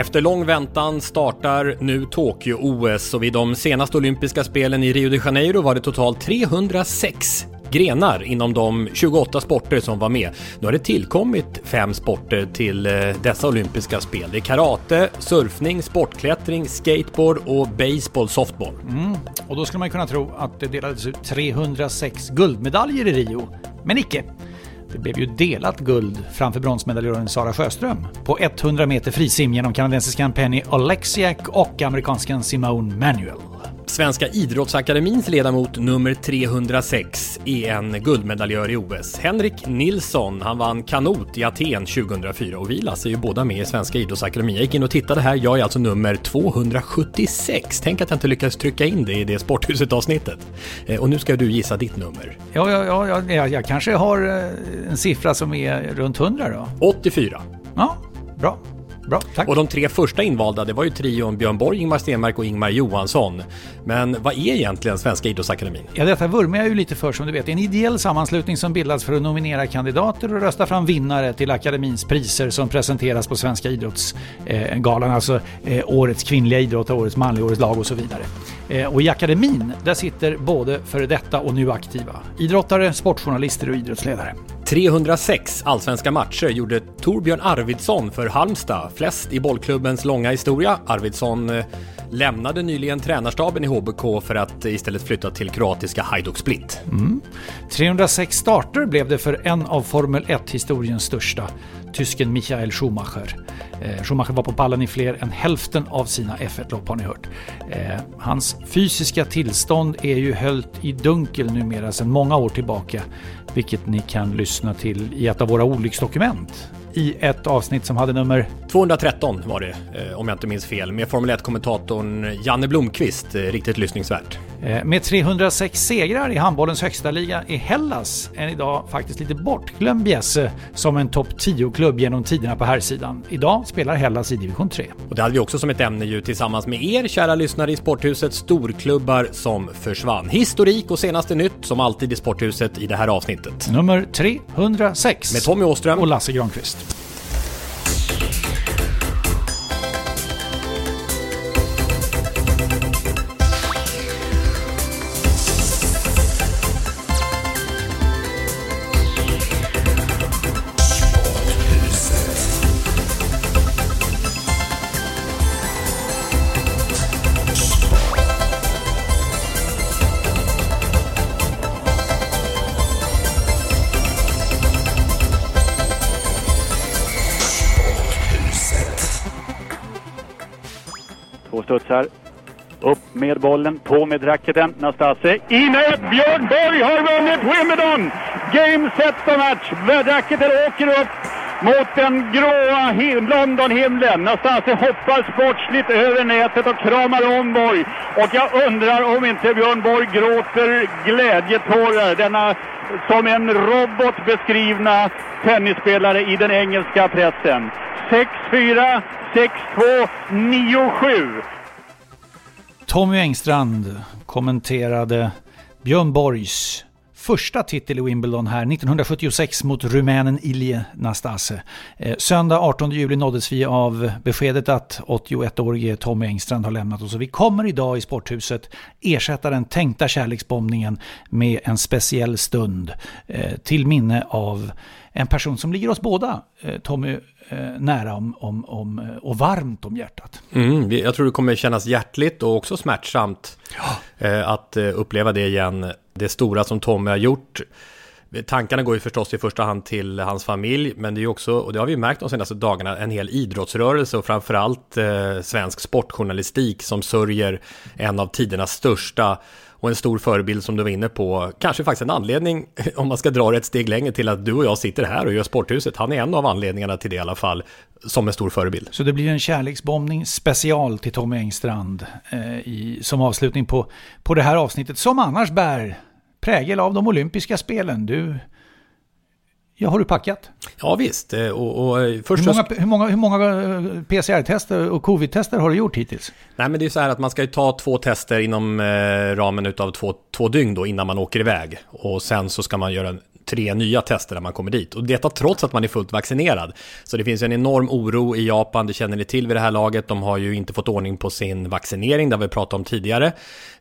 Efter lång väntan startar nu Tokyo-OS och vid de senaste olympiska spelen i Rio de Janeiro var det totalt 306 grenar inom de 28 sporter som var med. Nu har det tillkommit fem sporter till eh, dessa olympiska spel. Det är karate, surfning, sportklättring, skateboard och baseball softball. Mm. Och då skulle man kunna tro att det delades ut 306 guldmedaljer i Rio. Men icke. Det blev ju delat guld framför bronsmedaljören Sara Sjöström på 100 meter frisim genom kanadensiskan Penny Oleksiak och amerikanskan Simone Manuel. Svenska idrottsakademins ledamot nummer 306 är en guldmedaljör i OS. Henrik Nilsson, han vann kanot i Aten 2004 och vi Lasse är ju båda med i Svenska idrottsakademin. Jag gick in och tittade här, jag är alltså nummer 276. Tänk att jag inte lyckades trycka in det i det sporthuset-avsnittet. Eh, och nu ska du gissa ditt nummer. Ja, ja, ja, ja jag, jag kanske har eh, en siffra som är runt 100 då? 84. Ja, bra. Bra, tack. Och de tre första invalda, det var ju trion Björn Borg, Ingmar Stenmark och Ingmar Johansson. Men vad är egentligen Svenska Idrottsakademin? Ja, detta vurmar jag ju lite för som du vet. En ideell sammanslutning som bildas för att nominera kandidater och rösta fram vinnare till akademins priser som presenteras på Svenska Idrottsgalan, alltså eh, årets kvinnliga idrott, årets manliga, årets lag och så vidare. Eh, och i akademin, där sitter både före detta och nu aktiva idrottare, sportjournalister och idrottsledare. 306 allsvenska matcher gjorde Torbjörn Arvidsson för Halmstad, flest i bollklubbens långa historia. Arvidsson eh, lämnade nyligen tränarstaben i HBK för att istället flytta till kroatiska Hajduk Split. Mm. 306 starter blev det för en av Formel 1-historiens största, tysken Michael Schumacher. Eh, Schumacher var på pallen i fler än hälften av sina F1-lopp har ni hört. Eh, hans fysiska tillstånd är ju höllt i dunkel numera sedan många år tillbaka, vilket ni kan lyssna till i ett av våra olycksdokument i ett avsnitt som hade nummer 213 var det, eh, om jag inte minns fel, med Formel 1-kommentatorn Janne Blomqvist. Riktigt lyssningsvärt. Eh, med 306 segrar i handbollens högsta liga är Hellas en idag faktiskt lite bortglömd bjässe som en topp 10-klubb genom tiderna på här sidan. Idag spelar Hellas i division 3. Och det hade vi också som ett ämne ju tillsammans med er kära lyssnare i Sporthuset, storklubbar som försvann. Historik och senaste nytt som alltid i Sporthuset i det här avsnittet. Nummer 306. Med Tommy Åström och Lasse Granqvist. Studsar. Upp med bollen, på med racketen. Nastase i nät. Björn Borg har vunnit Wimbledon! Game set och match. Racketen åker upp mot den gråa him Londonhimlen. Nastase hoppar sportsligt över nätet och kramar om Borg. Och jag undrar om inte Björn Borg gråter glädjetårar. Denna som en robot beskrivna tennisspelare i den engelska pressen. 6-4, 6-2, 9-7. Tommy Engstrand kommenterade Björn Borgs första titel i Wimbledon här 1976 mot rumänen Ilje Nastase. Eh, söndag 18 juli nåddes vi av beskedet att 81-årige Tommy Engstrand har lämnat oss. Och vi kommer idag i Sporthuset ersätta den tänkta kärleksbombningen med en speciell stund eh, till minne av en person som ligger oss båda, eh, Tommy, nära om, om, om, eh, och varmt om hjärtat. Mm, jag tror det kommer kännas hjärtligt och också smärtsamt ja. att uppleva det igen. Det stora som Tommy har gjort. Tankarna går ju förstås i första hand till hans familj, men det är ju också, och det har vi märkt de senaste dagarna, en hel idrottsrörelse och framförallt eh, svensk sportjournalistik som sörjer en av tidernas största och en stor förebild som du var inne på. Kanske faktiskt en anledning, om man ska dra det ett steg längre, till att du och jag sitter här och gör Sporthuset. Han är en av anledningarna till det i alla fall, som en stor förebild. Så det blir en kärleksbombning special till Tommy Engstrand eh, i, som avslutning på, på det här avsnittet, som annars bär prägel av de olympiska spelen. Du Ja, har du packat? Ja, visst. Eh, och, och eh, först hur, många, hur, många, hur många eh, PCR-tester och covid-tester har du gjort hittills? Nej, men det är så här att man ska ju ta två tester inom ramen av två, två dygn då innan man åker iväg. Och sen så ska man göra tre nya tester när man kommer dit. Och detta trots att man är fullt vaccinerad. Så det finns en enorm oro i Japan, det känner ni till vid det här laget. De har ju inte fått ordning på sin vaccinering, det har vi pratat om tidigare.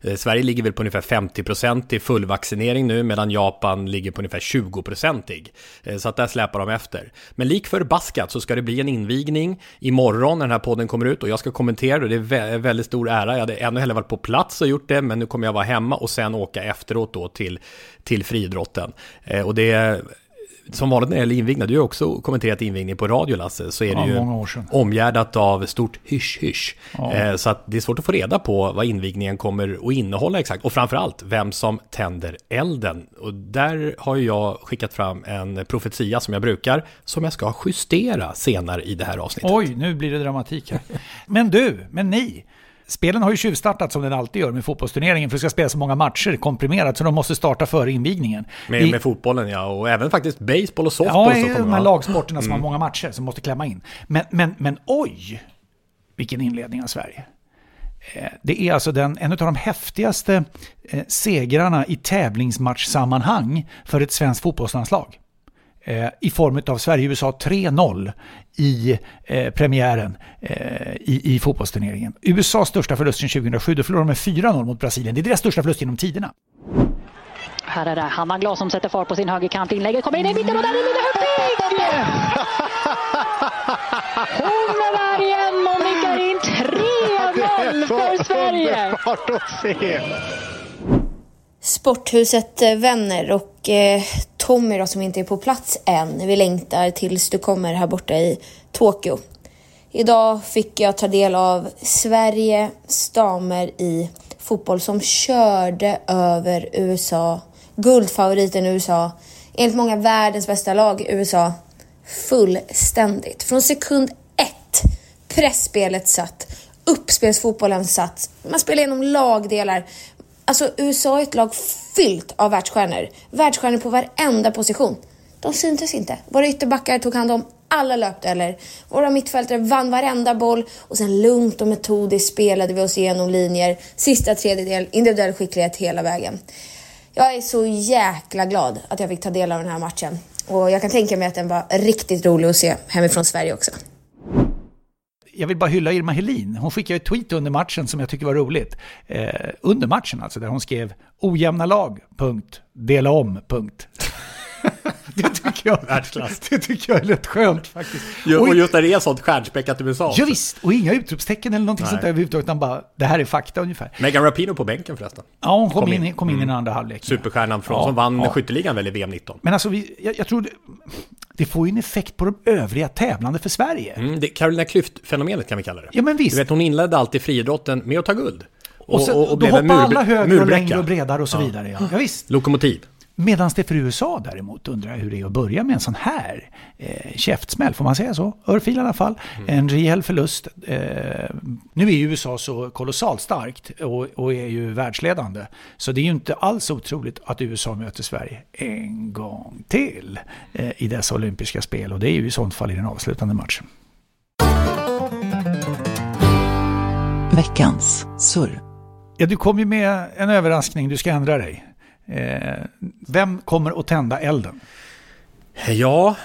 Eh, Sverige ligger väl på ungefär 50% i fullvaccinering nu, medan Japan ligger på ungefär 20%. Eh, så att där släpar de efter. Men lik förbaskat så ska det bli en invigning imorgon när den här podden kommer ut och jag ska kommentera det. Det är väldigt stor ära. Jag hade ännu hellre varit på plats och gjort det, men nu kommer jag vara hemma och sen åka efteråt då till, till friidrotten. Eh, och det som vanligt när det gäller invigning, du har också kommenterat invigning på radio Lasse, så är det ja, ju omgärdat av stort hysch-hysch. Ja. Eh, så att det är svårt att få reda på vad invigningen kommer att innehålla exakt. Och framförallt vem som tänder elden. Och där har jag skickat fram en profetia som jag brukar, som jag ska justera senare i det här avsnittet. Oj, nu blir det dramatik här. Men du, men ni, Spelen har ju tjuvstartat som den alltid gör med fotbollsturneringen för det ska spelas så många matcher komprimerat så de måste starta före invigningen. Med, I, med fotbollen ja, och även faktiskt baseball och softball. Ja, de här lagsporterna som mm. har många matcher som måste klämma in. Men, men, men oj, vilken inledning av Sverige. Eh, det är alltså den, en av de häftigaste eh, segrarna i tävlingsmatchsammanhang för ett svenskt fotbollslandslag. Eh, i form av Sverige-USA 3-0 i eh, premiären eh, i, i fotbollsturneringen. USAs största förlust sedan 2007, då förlorade de med 4-0 mot Brasilien. Det är deras största förlust genom tiderna. Här är det Hanna Glas som sätter fart på sin högerkant. Inlägget kommer in i mitten och där är Lille Hurtig! Hon är där igen och nickar in 3-0 för Sverige! Sporthuset eh, Vänner och eh, Tommy då, som inte är på plats än. Vi längtar tills du kommer här borta i Tokyo. Idag fick jag ta del av Sverige damer i fotboll som körde över USA. Guldfavoriten USA. Enligt många världens bästa lag USA. Fullständigt. Från sekund ett. Pressspelet satt. Uppspelsfotbollen satt. Man spelade genom lagdelar. Alltså USA är ett lag fyllt av världsstjärnor. Världsstjärnor på varenda position. De syntes inte. Våra ytterbackar tog hand om alla löpdueller. Våra mittfältare vann varenda boll och sen lugnt och metodiskt spelade vi oss igenom linjer. Sista tredjedel, individuell skicklighet hela vägen. Jag är så jäkla glad att jag fick ta del av den här matchen. Och jag kan tänka mig att den var riktigt rolig att se hemifrån Sverige också jag vill bara hylla Irma Helin. Hon skickade ett tweet under matchen som jag tycker var roligt. Eh, under matchen alltså, där hon skrev ojämna lag, punkt, dela om, punkt. det, tycker jag, det tycker jag är rätt skönt faktiskt. Jo, och just när det är sånt stjärnspäckat USA. Ja, visst, och inga utropstecken eller någonting Nej. sånt där överhuvudtaget, utan bara det här är fakta ungefär. Megan Rapino på bänken förresten. Ja, hon kom, kom in, in, kom in mm. i den andra halvlek. Superstjärnan från, ja, som vann ja. skytteligan väl i VM 19. Men alltså, vi, jag, jag tror det, får ju en effekt på de övriga tävlande för Sverige. Mm, det Carolina Klüft-fenomenet kan vi kalla det. Ja, men visst. Du vet, hon inledde alltid friidrotten med att ta guld. Och, och, och, och då hoppar alla högre och längre och bredare och så ja. vidare. Ja. ja, visst. Lokomotiv. Medan det för USA däremot undrar jag hur det är att börja med en sån här eh, käftsmäll, får man säga så? Örfil i alla fall. Mm. En rejäl förlust. Eh, nu är ju USA så kolossalt starkt och, och, är ju världsledande. Så det är ju inte alls otroligt att USA möter Sverige en gång till eh, i dessa olympiska spel. Och det är ju i sånt fall i den avslutande matchen. Veckans surr. Ja, du kom ju med en överraskning. Du ska ändra dig. Eh, vem kommer att tända elden? Ja,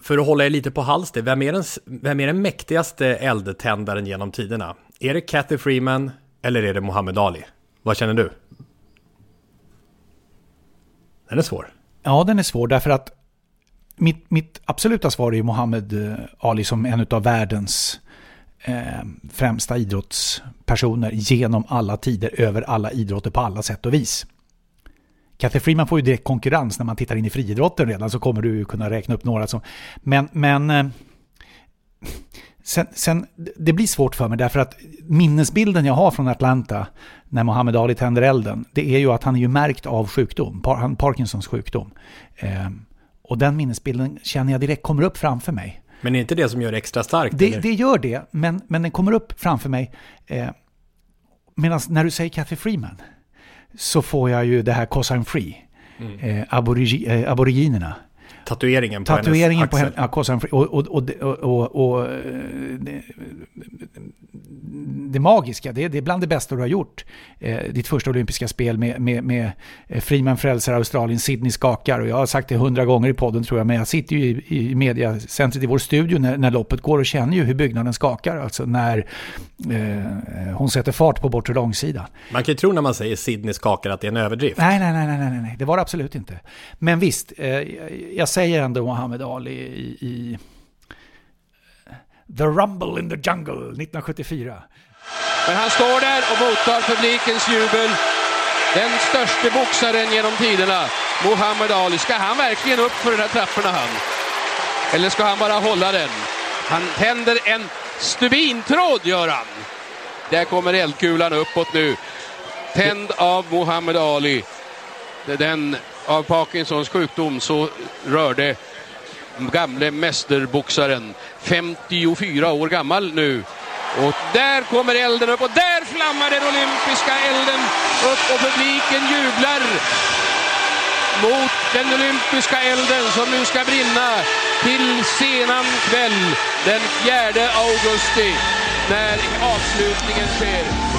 för att hålla er lite på halster, vem är den, vem är den mäktigaste eldtändaren genom tiderna? Är det Kathy Freeman eller är det Muhammad Ali? Vad känner du? Den är svår. Ja, den är svår därför att mitt, mitt absoluta svar är Muhammad eh, Ali som en av världens eh, främsta idrottspersoner genom alla tider, över alla idrotter på alla sätt och vis. Kathy Freeman får ju direkt konkurrens när man tittar in i friidrotten redan så kommer du kunna räkna upp några som... Men, men eh, sen, sen, det blir svårt för mig därför att minnesbilden jag har från Atlanta när Muhammad Ali tänder elden, det är ju att han är ju märkt av sjukdom, Parkinsons sjukdom. Eh, och den minnesbilden känner jag direkt kommer upp framför mig. Men är inte det som gör det extra starkt? Det, det gör det, men, men den kommer upp framför mig. Eh, Medan när du säger Kathy Freeman så får jag ju det här I'm Free'. Mm. Eh, aborigi, eh, aboriginerna. Tatueringen på Tatueringen hennes på henne, ja, Cause. Och, och, och, och, och det, det magiska, det, det är bland det bästa du har gjort. Eh, ditt första olympiska spel med, med, med eh, Freeman frälsar Australien, Sydney skakar. Och jag har sagt det hundra gånger i podden tror jag, men jag sitter ju i, i mediacentret i vår studio när, när loppet går och känner ju hur byggnaden skakar. Alltså när eh, hon sätter fart på bortre långsidan. Man kan ju tro när man säger Sydney skakar att det är en överdrift. Nej, nej, nej, nej, nej, nej. det var det absolut inte. Men visst, eh, jag säger Säger ändå Muhammad Ali i, i eh, The Rumble in the Jungle 1974. Men han står där och mottar publikens jubel. Den största boxaren genom tiderna, Muhammad Ali. Ska han verkligen upp för de här trapporna han? Eller ska han bara hålla den? Han tänder en stubintråd gör han. Där kommer eldkulan uppåt nu. Tänd av Muhammad Ali. Den av Parkinsons sjukdom så rörde gamle mästerboxaren. 54 år gammal nu. Och där kommer elden upp och där flammar den olympiska elden upp och publiken jublar mot den olympiska elden som nu ska brinna till senan kväll den 4 augusti när avslutningen sker.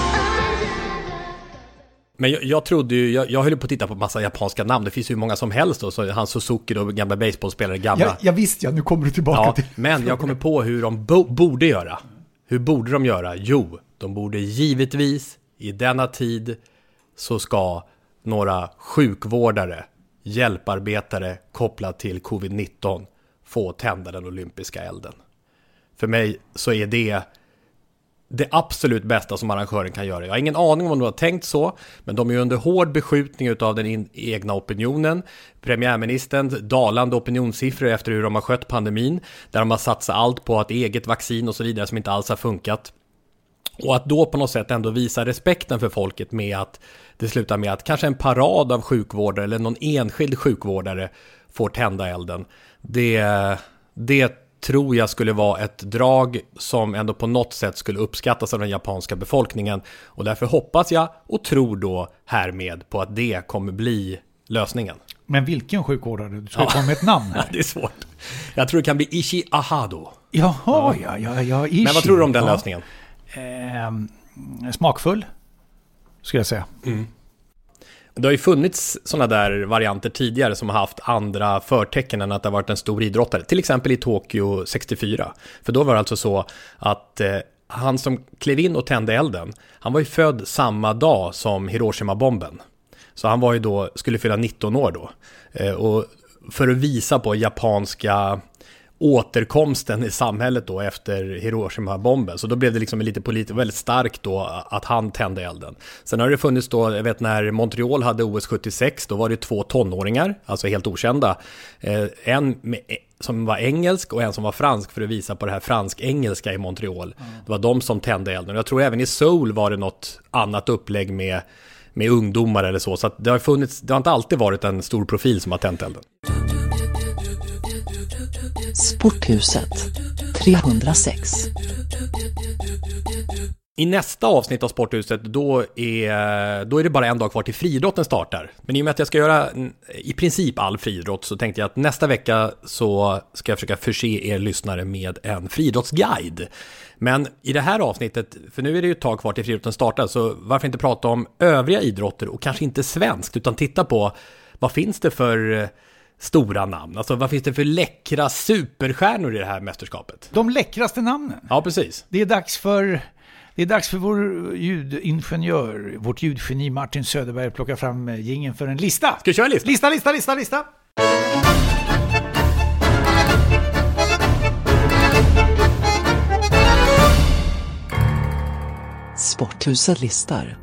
Men jag, jag trodde ju, jag, jag höll på att titta på massa japanska namn, det finns ju många som helst då, så han Suzuki då, gamla baseballspelare, gamla. Ja, jag visste ja, nu kommer du tillbaka ja, till... Men jag kommer på hur de bo, borde göra. Hur borde de göra? Jo, de borde givetvis i denna tid så ska några sjukvårdare, hjälparbetare kopplat till covid-19 få tända den olympiska elden. För mig så är det det absolut bästa som arrangören kan göra. Jag har ingen aning om de har tänkt så, men de är under hård beskjutning av den egna opinionen. Premiärministerns dalande opinionssiffror efter hur de har skött pandemin, där de har satsat allt på att eget vaccin och så vidare som inte alls har funkat. Och att då på något sätt ändå visa respekten för folket med att det slutar med att kanske en parad av sjukvårdare eller någon enskild sjukvårdare får tända elden. Det, det tror jag skulle vara ett drag som ändå på något sätt skulle uppskattas av den japanska befolkningen. Och därför hoppas jag och tror då härmed på att det kommer bli lösningen. Men vilken sjukvårdare? Du ska ja. komma med ett namn här. det är svårt. Jag tror det kan bli Ishi Ahado. Jaha, ja, ja, ja, ja Ishi. Men vad tror du om den ja. lösningen? Eh, smakfull, skulle jag säga. Mm. Det har ju funnits sådana där varianter tidigare som har haft andra förtecken än att det har varit en stor idrottare. Till exempel i Tokyo 64. För då var det alltså så att eh, han som klev in och tände elden, han var ju född samma dag som Hiroshima-bomben. Så han var ju då, skulle fylla 19 år då. Eh, och för att visa på japanska återkomsten i samhället då efter Hiroshima-bomben. Så då blev det liksom lite politiskt väldigt starkt då att han tände elden. Sen har det funnits då, jag vet när Montreal hade OS 76, då var det två tonåringar, alltså helt okända. Eh, en med, som var engelsk och en som var fransk för att visa på det här fransk-engelska i Montreal. Mm. Det var de som tände elden. Jag tror även i Seoul var det något annat upplägg med med ungdomar eller så. Så det har funnits, det har inte alltid varit en stor profil som har tänt elden. Sporthuset 306 I nästa avsnitt av Sporthuset, då är, då är det bara en dag kvar till friidrotten startar. Men i och med att jag ska göra i princip all friidrott så tänkte jag att nästa vecka så ska jag försöka förse er lyssnare med en friidrottsguide. Men i det här avsnittet, för nu är det ju ett tag kvar till friidrotten startar, så varför inte prata om övriga idrotter och kanske inte svenskt, utan titta på vad finns det för stora namn? Alltså vad finns det för läckra superstjärnor i det här mästerskapet? De läckraste namnen? Ja, precis. Det är dags för det är dags för vår ljudingenjör, vårt ljudgeni Martin Söderberg att plocka fram gingen för en lista. Ska vi köra en lista? Lista, lista, lista, lista! Sporthuset listar.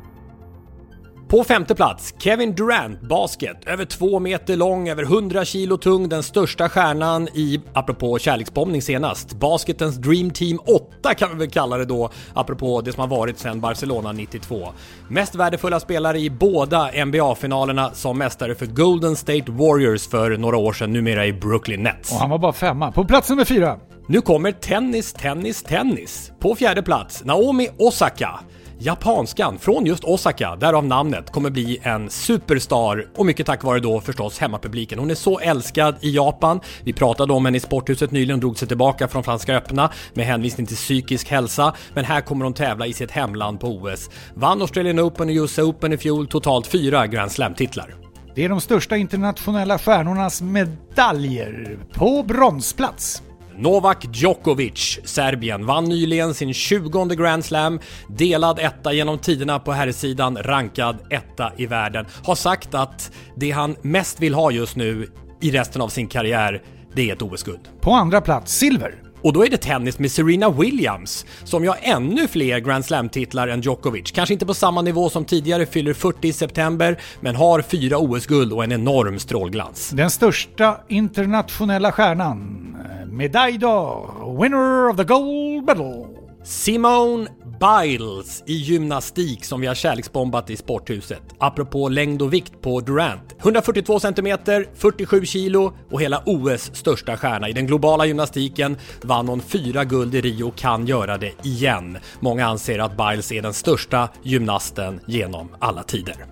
På femte plats, Kevin Durant, basket. Över två meter lång, över 100 kilo tung, den största stjärnan i, apropå kärleksbombning senast, basketens Dream Team 8 kan vi väl kalla det då, apropå det som har varit sedan Barcelona 92. Mest värdefulla spelare i båda NBA-finalerna som mästare för Golden State Warriors för några år sedan, numera i Brooklyn Nets. Och han var bara femma. På plats nummer fyra. Nu kommer tennis, tennis, tennis. På fjärde plats, Naomi Osaka. Japanskan från just Osaka, därav namnet, kommer bli en superstar och mycket tack vare då förstås hemmapubliken. Hon är så älskad i Japan. Vi pratade om henne i Sporthuset nyligen, och drog sig tillbaka från Franska öppna med hänvisning till psykisk hälsa. Men här kommer hon tävla i sitt hemland på OS. Vann Australian Open och US Open i fjol, totalt fyra Grand Slam-titlar. Det är de största internationella stjärnornas medaljer på bronsplats. Novak Djokovic, Serbien, vann nyligen sin 20 Grand Slam, delad etta genom tiderna på herrsidan, rankad etta i världen. Har sagt att det han mest vill ha just nu i resten av sin karriär, det är ett OS-guld. På andra plats, silver. Och då är det tennis med Serena Williams, som ju har ännu fler Grand Slam-titlar än Djokovic. Kanske inte på samma nivå som tidigare, fyller 40 i september, men har fyra OS-guld och en enorm strålglans. Den största internationella stjärnan, Medai d'Or, winner of the gold medal. Simone Biles i gymnastik som vi har kärleksbombat i sporthuset. Apropå längd och vikt på Durant. 142 cm, 47 kilo och hela OS största stjärna. I den globala gymnastiken vann hon fyra guld i Rio och kan göra det igen. Många anser att Biles är den största gymnasten genom alla tider.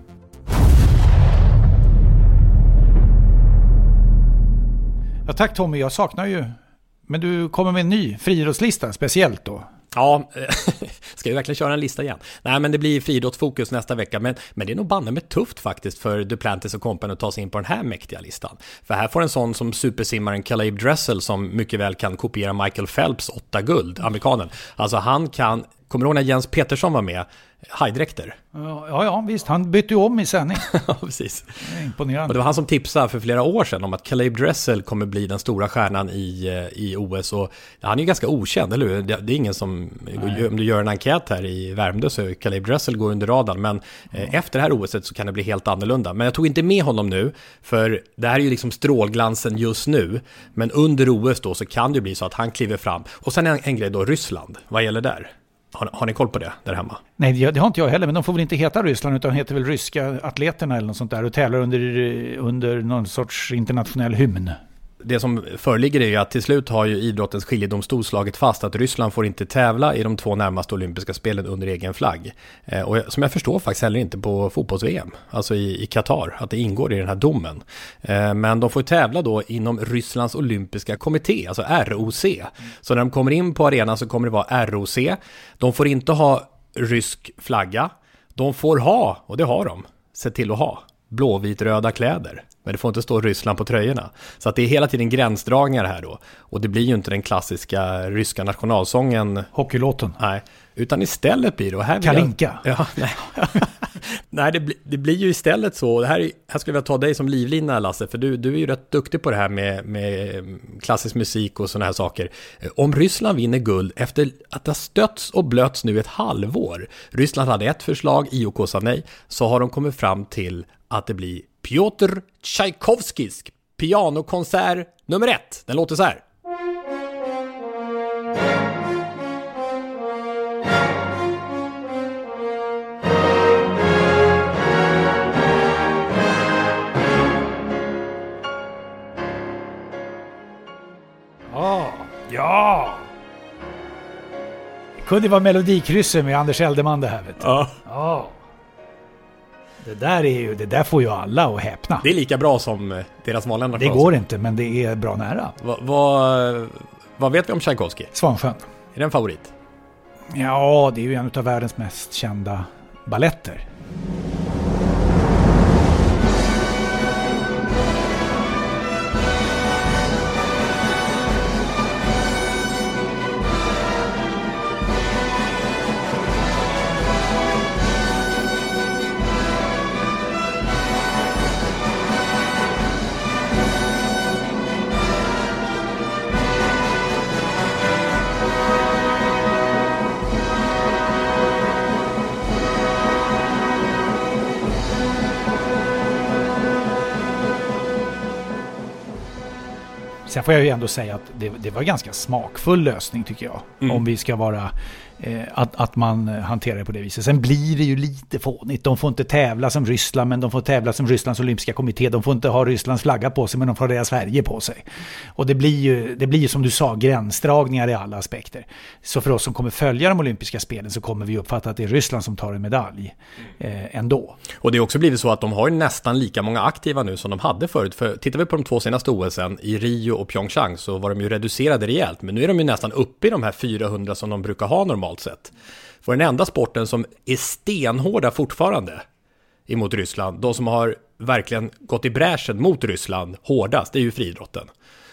Ja, tack Tommy, jag saknar ju... Men du kommer med en ny friidrottslista, speciellt då? Ja, eh, ska vi verkligen köra en lista igen? Nej, men det blir friidrottsfokus nästa vecka. Men, men det är nog banne med tufft faktiskt för Duplantis och kompani att ta sig in på den här mäktiga listan. För här får en sån som supersimmaren Caleb Dressel som mycket väl kan kopiera Michael Phelps åtta guld, amerikanen. Alltså han kan, kommer du ihåg när Jens Petersson var med? hajdräkter. Ja, ja, visst. Han bytte ju om i sändning. ja, precis. Imponerande. Och det var han som tipsade för flera år sedan om att Caleb Dressel kommer bli den stora stjärnan i, eh, i OS. Och han är ju ganska okänd, eller hur? Det, det är ingen som... Nej. Om du gör en enkät här i Värmdö så Caleb Dressel går under radarn. Men ja. efter det här OSet så kan det bli helt annorlunda. Men jag tog inte med honom nu, för det här är ju liksom strålglansen just nu. Men under OS då så kan det bli så att han kliver fram. Och sen en, en grej då, Ryssland. Vad gäller där? Har, har, ni koll på det där hemma? Nej, det har inte jag heller, men de får väl inte heta Ryssland utan heter väl ryska atleterna eller något sånt där och tävlar under, under någon sorts internationell hymn det som föreligger är ju att till slut har ju idrottens skiljedomstol slagit fast att Ryssland får inte tävla i de två närmaste olympiska spelen under egen flagg. Eh, och som jag förstår faktiskt heller inte på fotbolls-VM, alltså i Qatar, att det ingår i den här domen. Eh, men de får tävla då inom Rysslands olympiska kommitté, alltså ROC. Så när de kommer in på arenan så kommer det vara ROC. De får inte ha rysk flagga. De får ha, och det har de, sett till att ha, blåvitröda kläder. Men det får inte stå Ryssland på tröjorna. Så att det är hela tiden gränsdragningar här då. Och det blir ju inte den klassiska ryska nationalsången. Hockeylåten. Nej, utan istället blir det... Och här Kalinka. Jag, ja, nej. nej, det, bli, det, blir ju istället så. Det här, här skulle jag ta dig som livlina Lasse, för du, du är ju rätt duktig på det här med, med klassisk musik och sådana här saker. Om Ryssland vinner guld efter att det har stötts och blötts nu ett halvår. Ryssland hade ett förslag, IOK sa nej, så har de kommit fram till att det blir Piotr Tchaikovskis pianokonsert nummer ett. Den låter så här. Ja, ja. Kunde vara Melodikrysset med Anders Eldeman det här vet du. Ja. Ja. Det där, är ju, det där får ju alla att häpna. Det är lika bra som eh, deras vanliga Det går inte, men det är bra nära. Vad vad- vad vet vi om Tchaikovsky? Svansjön. Är det en favorit? Ja, det är ju en av världens mest kända balletter. Sen får jag ju ändå säga att det, det var en ganska smakfull lösning tycker jag. Mm. Om vi ska vara... Eh, att, att man eh, hanterar det på det viset. Sen blir det ju lite fånigt. De får inte tävla som Ryssland, men de får tävla som Rysslands olympiska kommitté. De får inte ha Rysslands flagga på sig, men de får ha deras färger på sig. Och det blir ju, det blir ju som du sa, gränsdragningar i alla aspekter. Så för oss som kommer följa de olympiska spelen så kommer vi uppfatta att det är Ryssland som tar en medalj eh, ändå. Och det har också blivit så att de har nästan lika många aktiva nu som de hade förut. För tittar vi på de två senaste OSen, i Rio och Pyeongchang, så var de ju reducerade rejält. Men nu är de ju nästan uppe i de här 400 som de brukar ha normalt sett. För den enda sporten som är stenhårda fortfarande emot Ryssland, de som har verkligen gått i bräschen mot Ryssland hårdast, det är ju friidrotten.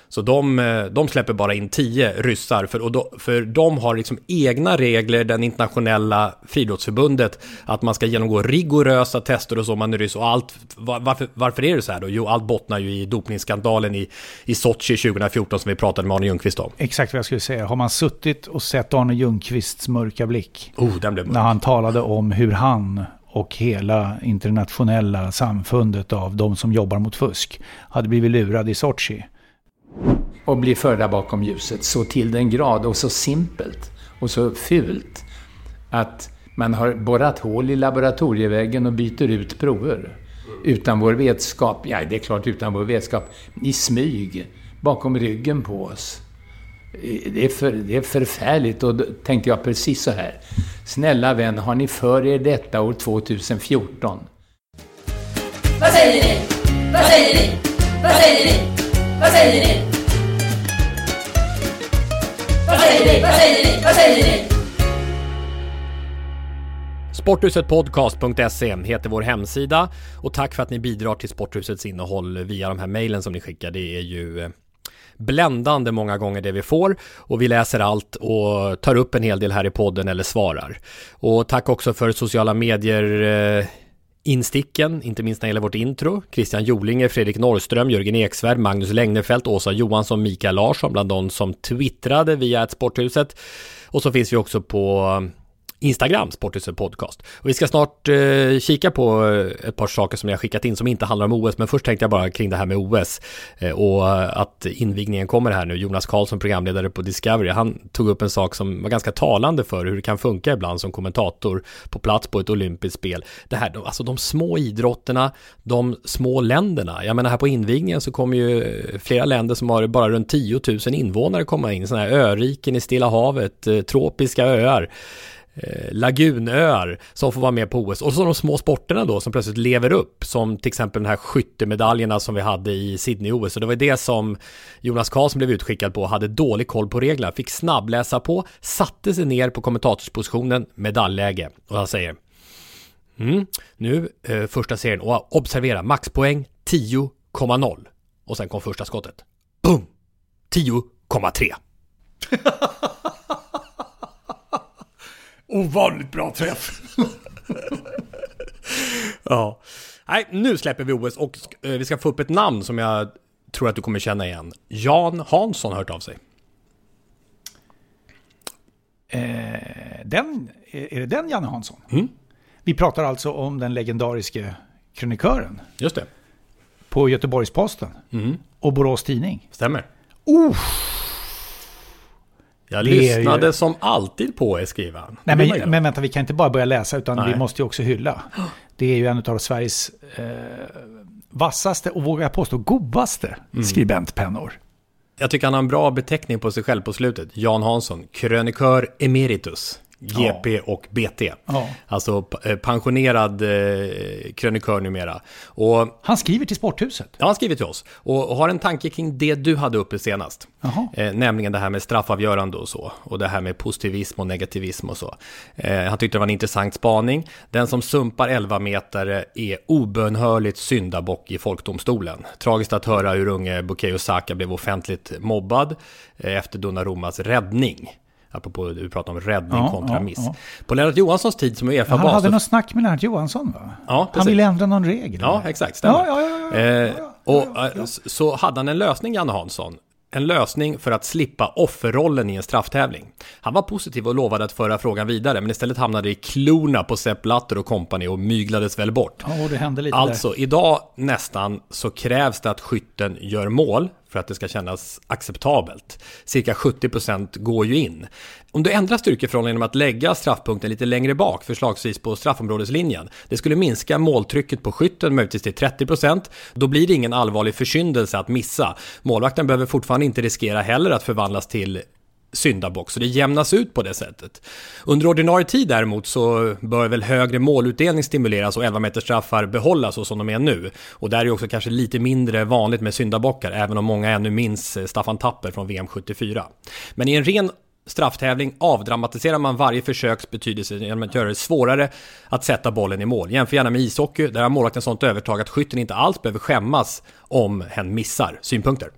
Så de, eh, de släpper bara in 10 ryssar, för, och då, för de har liksom egna regler, den internationella friidrottsförbundet, att man ska genomgå rigorösa tester och så om man är ryss. Och allt, var- varför, varför är det så här då? Jo, allt bottnar ju i dopningsskandalen i, i Sochi 2014 som vi pratade med Arne Ljungqvist om. Exakt vad jag skulle säga. Har man suttit och sett Arne Ljungqvists mörka blick Oh, den blev när han talade om hur han och hela internationella samfundet av de som jobbar mot fusk hade blivit lurad i Sochi och blir förda bakom ljuset så till den grad och så simpelt och så fult att man har borrat hål i laboratorieväggen och byter ut prover. Utan vår vetskap, ja det är klart utan vår vetskap, i smyg, bakom ryggen på oss. Eh, det är, för, det är förfärligt och då tänkte jag precis så här. Snälla vän, har ni för er detta år 2014? Vad säger ni? Vad säger ni? Vad säger ni? Vad säger ni? Vad säger ni? Vad säger ni? Vad säger ni? Sporthusetpodcast.se heter vår hemsida och tack för att ni bidrar till Sporthusets innehåll via de här mejlen som ni skickar. Det är ju eh, bländande många gånger det vi får och vi läser allt och tar upp en hel del här i podden eller svarar. Och tack också för sociala medier eh, insticken, inte minst när det gäller vårt intro. Christian Jolinge, Fredrik Norrström, Jörgen Eksvärd, Magnus Längnerfelt, Åsa Johansson, Mikael Larsson bland de som twittrade via ett Sporthuset. Och så finns vi också på Instagram, Sporthuset Podcast. Och vi ska snart eh, kika på eh, ett par saker som jag skickat in som inte handlar om OS, men först tänkte jag bara kring det här med OS eh, och att invigningen kommer här nu. Jonas Karlsson, programledare på Discovery, han tog upp en sak som var ganska talande för hur det kan funka ibland som kommentator på plats på ett olympiskt spel. Det här, alltså de små idrotterna, de små länderna. Jag menar här på invigningen så kommer ju eh, flera länder som har bara runt 10 000 invånare komma in, sådana här öriken i Stilla havet, eh, tropiska öar eh, lagunöar som får vara med på OS. Och så de små sporterna då som plötsligt lever upp, som till exempel de här skyttemedaljerna som vi hade i Sydney-OS. Och det var det som Jonas Karlsson blev utskickad på, hade dålig koll på reglerna, fick snabbläsa på, satte sig ner på kommentatorspositionen, medaljläge. Och han säger mm, nu eh, första serien, och observera, maxpoäng 10,0. Och sen kom första skottet. Boom! 10,3. Ovanligt bra träff. Ja. Nej, nu släpper vi OS och eh, vi ska få upp ett namn som jag tror att du kommer känna igen. Jan Hansson har hört av sig. Eh, den, är är det den Janne Hansson? Mm. Vi pratar alltså om den legendariske krönikören Just det. på Göteborgs-Posten Mm. och Borås Tidning. Stämmer. Uh, Jag lyssnade ju- som alltid på er, skriver han. nej, men, men vänta, vi kan inte bara börja läsa utan Nej. vi måste ju också hylla. Det är ju en av Sveriges eh, vassaste och vågar jag påstå godaste Mm. skribentpennor. Jag tycker han har en bra beteckning på sig själv på slutet. Jan Hansson, krönikör emeritus. GP och BT. Ja. Alltså eh, pensionerad eh, krönikör numera. Och, Han skriver till Sporthuset. ja, han skriver till oss. Och, har en tanke kring det du hade uppe senast. Eh, nämligen det här med straffavgörande och så. Och det här med positivism och negativism och så. Eh, han tyckte det var en intressant spaning. Den som sumpar 11 meter är obönhörligt syndabock i folkdomstolen. Tragiskt att höra hur unge Bukayo Saka blev offentligt mobbad eh, efter Donnarummas räddning. Apropå du pratar om räddning Ja, kontra ja, miss. ja. På Lennart Johanssons tid som Han Uefa-bas... hade så- något snack med Lennart Johansson va? Ja, Han precis. ville ändra någon regel. Ja, exakt. Stämmer. Ja, ja, ja, ja, Eh, och så hade han en lösning, Janne Hansson. En lösning för att slippa offerrollen i en strafftävling. Han var positiv och lovade att föra frågan vidare, men istället hamnade det i klorna på Sepp Blatter och kompani och myglades väl bort. Ja, det hände lite Alltså, idag nästan så krävs det att skytten gör mål för att det ska kännas acceptabelt. Cirka 70% går ju in. Om du ändrar styrkeförhållanden genom att lägga straffpunkten lite längre bak, förslagsvis på straffområdeslinjen, det skulle minska måltrycket på skytten möjligtvis till 30%. Då blir det ingen allvarlig försyndelse att missa. Målvakten behöver fortfarande inte riskera heller att förvandlas till syndabock, så det jämnas ut på det sättet. Under ordinarie tid däremot så bör väl högre målutdelning stimuleras och 11 meters straffar behållas så som de är nu. Och där är det också kanske lite mindre vanligt med syndabockar, även om många ännu minns eh, Staffan Tapper från VM 74. Men i en ren strafftävling avdramatiserar man varje försöks betydelse genom att göra det svårare att sätta bollen i mål. Jämför gärna med ishockey, där har målvakten sånt övertag att skytten inte alls behöver skämmas om hen missar. Synpunkter?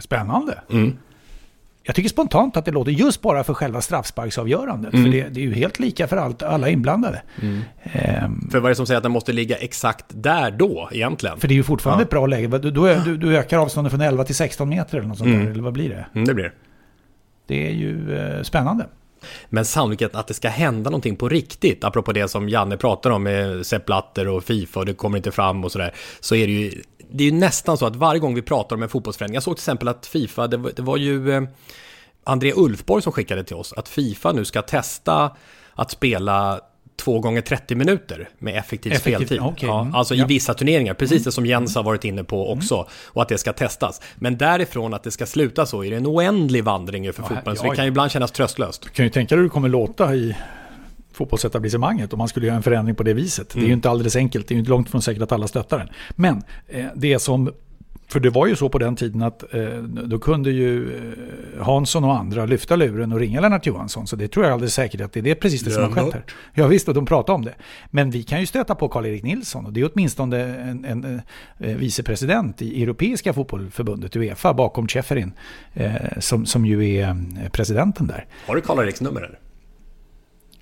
Spännande. Mm. Jag tycker spontant att det låter just bara för själva straffsparksavgörandet. Mm. För det, det är ju helt lika för allt, alla inblandade. Ehm, För vad är det som säger att den måste ligga exakt där då egentligen? för det är ju fortfarande Ja. ett bra läge. Du, du, du, du ökar avståndet från 11 till 16 meter eller något sånt Mm. där. Eller vad blir det? Mm, det blir det. Det är ju eh, spännande. Men sannolikheten att det ska hända någonting på riktigt, apropå det som Janne pratar om med Sepp Blatter och Fifa och det kommer inte fram och sådär, så är det ju, det är ju nästan så att varje gång vi pratar om en fotbollsförening, jag såg till exempel att Fifa, det var, det var ju eh, André Ulfborg som skickade till oss, att Fifa nu ska testa att spela två gånger 30 minuter med effektiv, Effektiv, speltid. okej. Ja, Mm. alltså i Ja. vissa turneringar, precis det som Jens har varit inne på också, och att det ska testas. Men därifrån att det ska sluta så är det en oändlig vandring för Ja, fotbollen, så ja, det kan ju ibland kännas tröstlöst. Du kan ju tänka dig hur det kommer låta i fotbollsetablissemanget om man skulle göra en förändring på det viset. Det är Mm. ju inte alldeles enkelt, det är ju inte långt från säkert att alla stöttar den. Men eh, det som, för det var ju så på den tiden att eh, då kunde ju eh, Hansson och andra lyfta luren och ringa Lennart Johansson. Så det tror jag alldeles säkert att det är precis det som har skett här. Ja visst, och de pratar om det. Men vi kan ju stöta på Karl-Erik Nilsson och det är åtminstone en, en, eh, vicepresident i Europeiska fotbollförbundet, Uefa, bakom Cheferin, eh, som, som ju är eh, presidenten där. Har du Karl-Eriks nummer eller?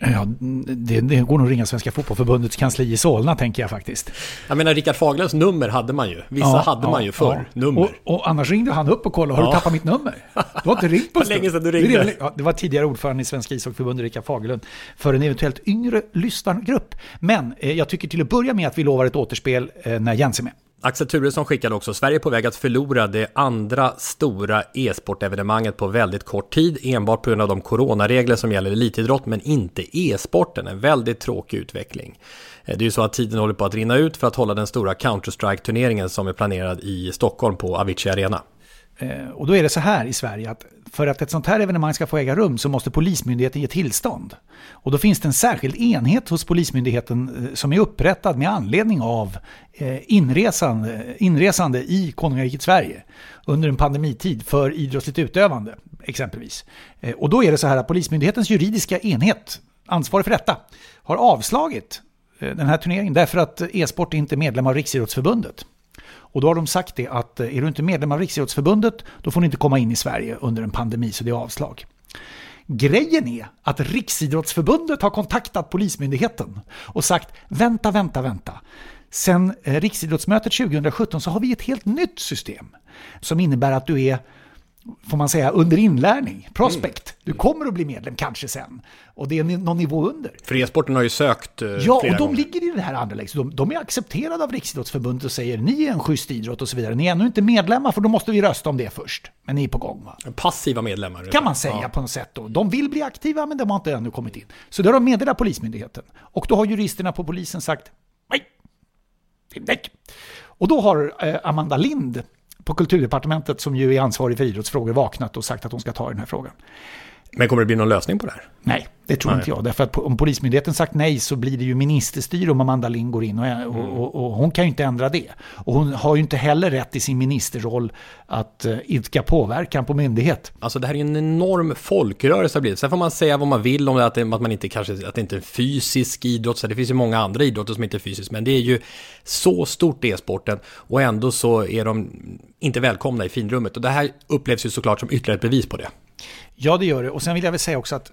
Ja, det, det går nog att ringa Svenska Fotbollförbundets kansli i Solna tänker jag faktiskt. Jag menar, Rickard Fagerlöfs nummer hade man ju. Vissa hade man ju förr, nummer. Och, och annars ringde han upp och kollade, har Ja. du tappat mitt nummer? Du har inte ringt på länge sedan du ringde. Ja, det var tidigare ordförande i Svenska ishockeyförbundet, Rickard Fagerlund, för en eventuellt yngre lyssnargrupp. Men eh, jag tycker till att börja med att vi lovar ett återspel eh, när Jens är med. Axel Turesson skickade också, Sverige på väg att förlora det andra stora e-sportevenemanget på väldigt kort tid, enbart på grund av de coronaregler som gäller elitidrott, men inte e-sporten. En väldigt tråkig utveckling. Eh, det är ju så att tiden håller på att rinna ut för att hålla den stora Counter-Strike-turneringen som är planerad i Stockholm på Avicii Arena. Eh, och då är det så här i Sverige att för att ett sånt här evenemang ska få äga rum så måste Polismyndigheten ge tillstånd. Och då finns det en särskild enhet hos Polismyndigheten eh, som är upprättad med anledning av eh, inresande, inresande i konungariket Sverige under en pandemitid för idrottsligt utövande exempelvis. Och då är det så här att Polismyndighetens juridiska enhet, ansvarig för detta, har avslagit den här turneringen därför att e-sport inte är medlem av Riksidrottsförbundet. Och då har de sagt det att eh, är du inte medlem av Riksidrottsförbundet då får du inte komma in i Sverige under en pandemi så det är avslag. Grejen är att Riksidrottsförbundet har kontaktat Polismyndigheten och sagt vänta, vänta, vänta. Sen eh, Riksidrottsmötet 2017 så har vi ett helt nytt system som innebär att du är får man säga, under inlärning, prospect. Du kommer att bli medlem kanske sen. Och det är någon nivå under. För e-sporten har ju sökt eh, Ja, och de gånger. ligger i det här andra läget. De, de är accepterade av Riksidrottsförbundet och säger ni är en schysst idrott och så vidare. Ni är ännu inte medlemmar för då måste vi rösta om det först. Men ni är på gång va? Passiva medlemmar. Kan man säga på något sätt då. De vill bli aktiva men de har inte ännu kommit in. Så det har de meddelat Polismyndigheten. Och då har juristerna på polisen sagt nej, filmdäck. Och då har eh, Amanda Lind på kulturdepartementet som ju är ansvarig för idrottsfrågor vaknat och sagt att hon ska ta i den här frågan. Men kommer det bli någon lösning på det här? Nej, det tror Nej. inte jag. Därför att om Polismyndigheten sagt nej så blir det ju ministerstyre om Amanda Lind går in och, Mm. och, och, och hon kan ju inte ändra det. Och hon har ju inte heller rätt i sin ministerroll att uh, idka påverkan på myndighet. Alltså det här är ju en enorm folkrörelse har blivit. Sen får man säga vad man vill om det, att, det, att man inte kanske, att det inte är en fysisk idrott. Så det finns ju många andra idrotter som inte är fysisk. Men det är ju så stort e-sporten och ändå så är de inte välkomna i finrummet. Och det här upplevs ju såklart som ytterligare ett bevis på det. Ja, det gör det. Och sen vill jag väl säga också att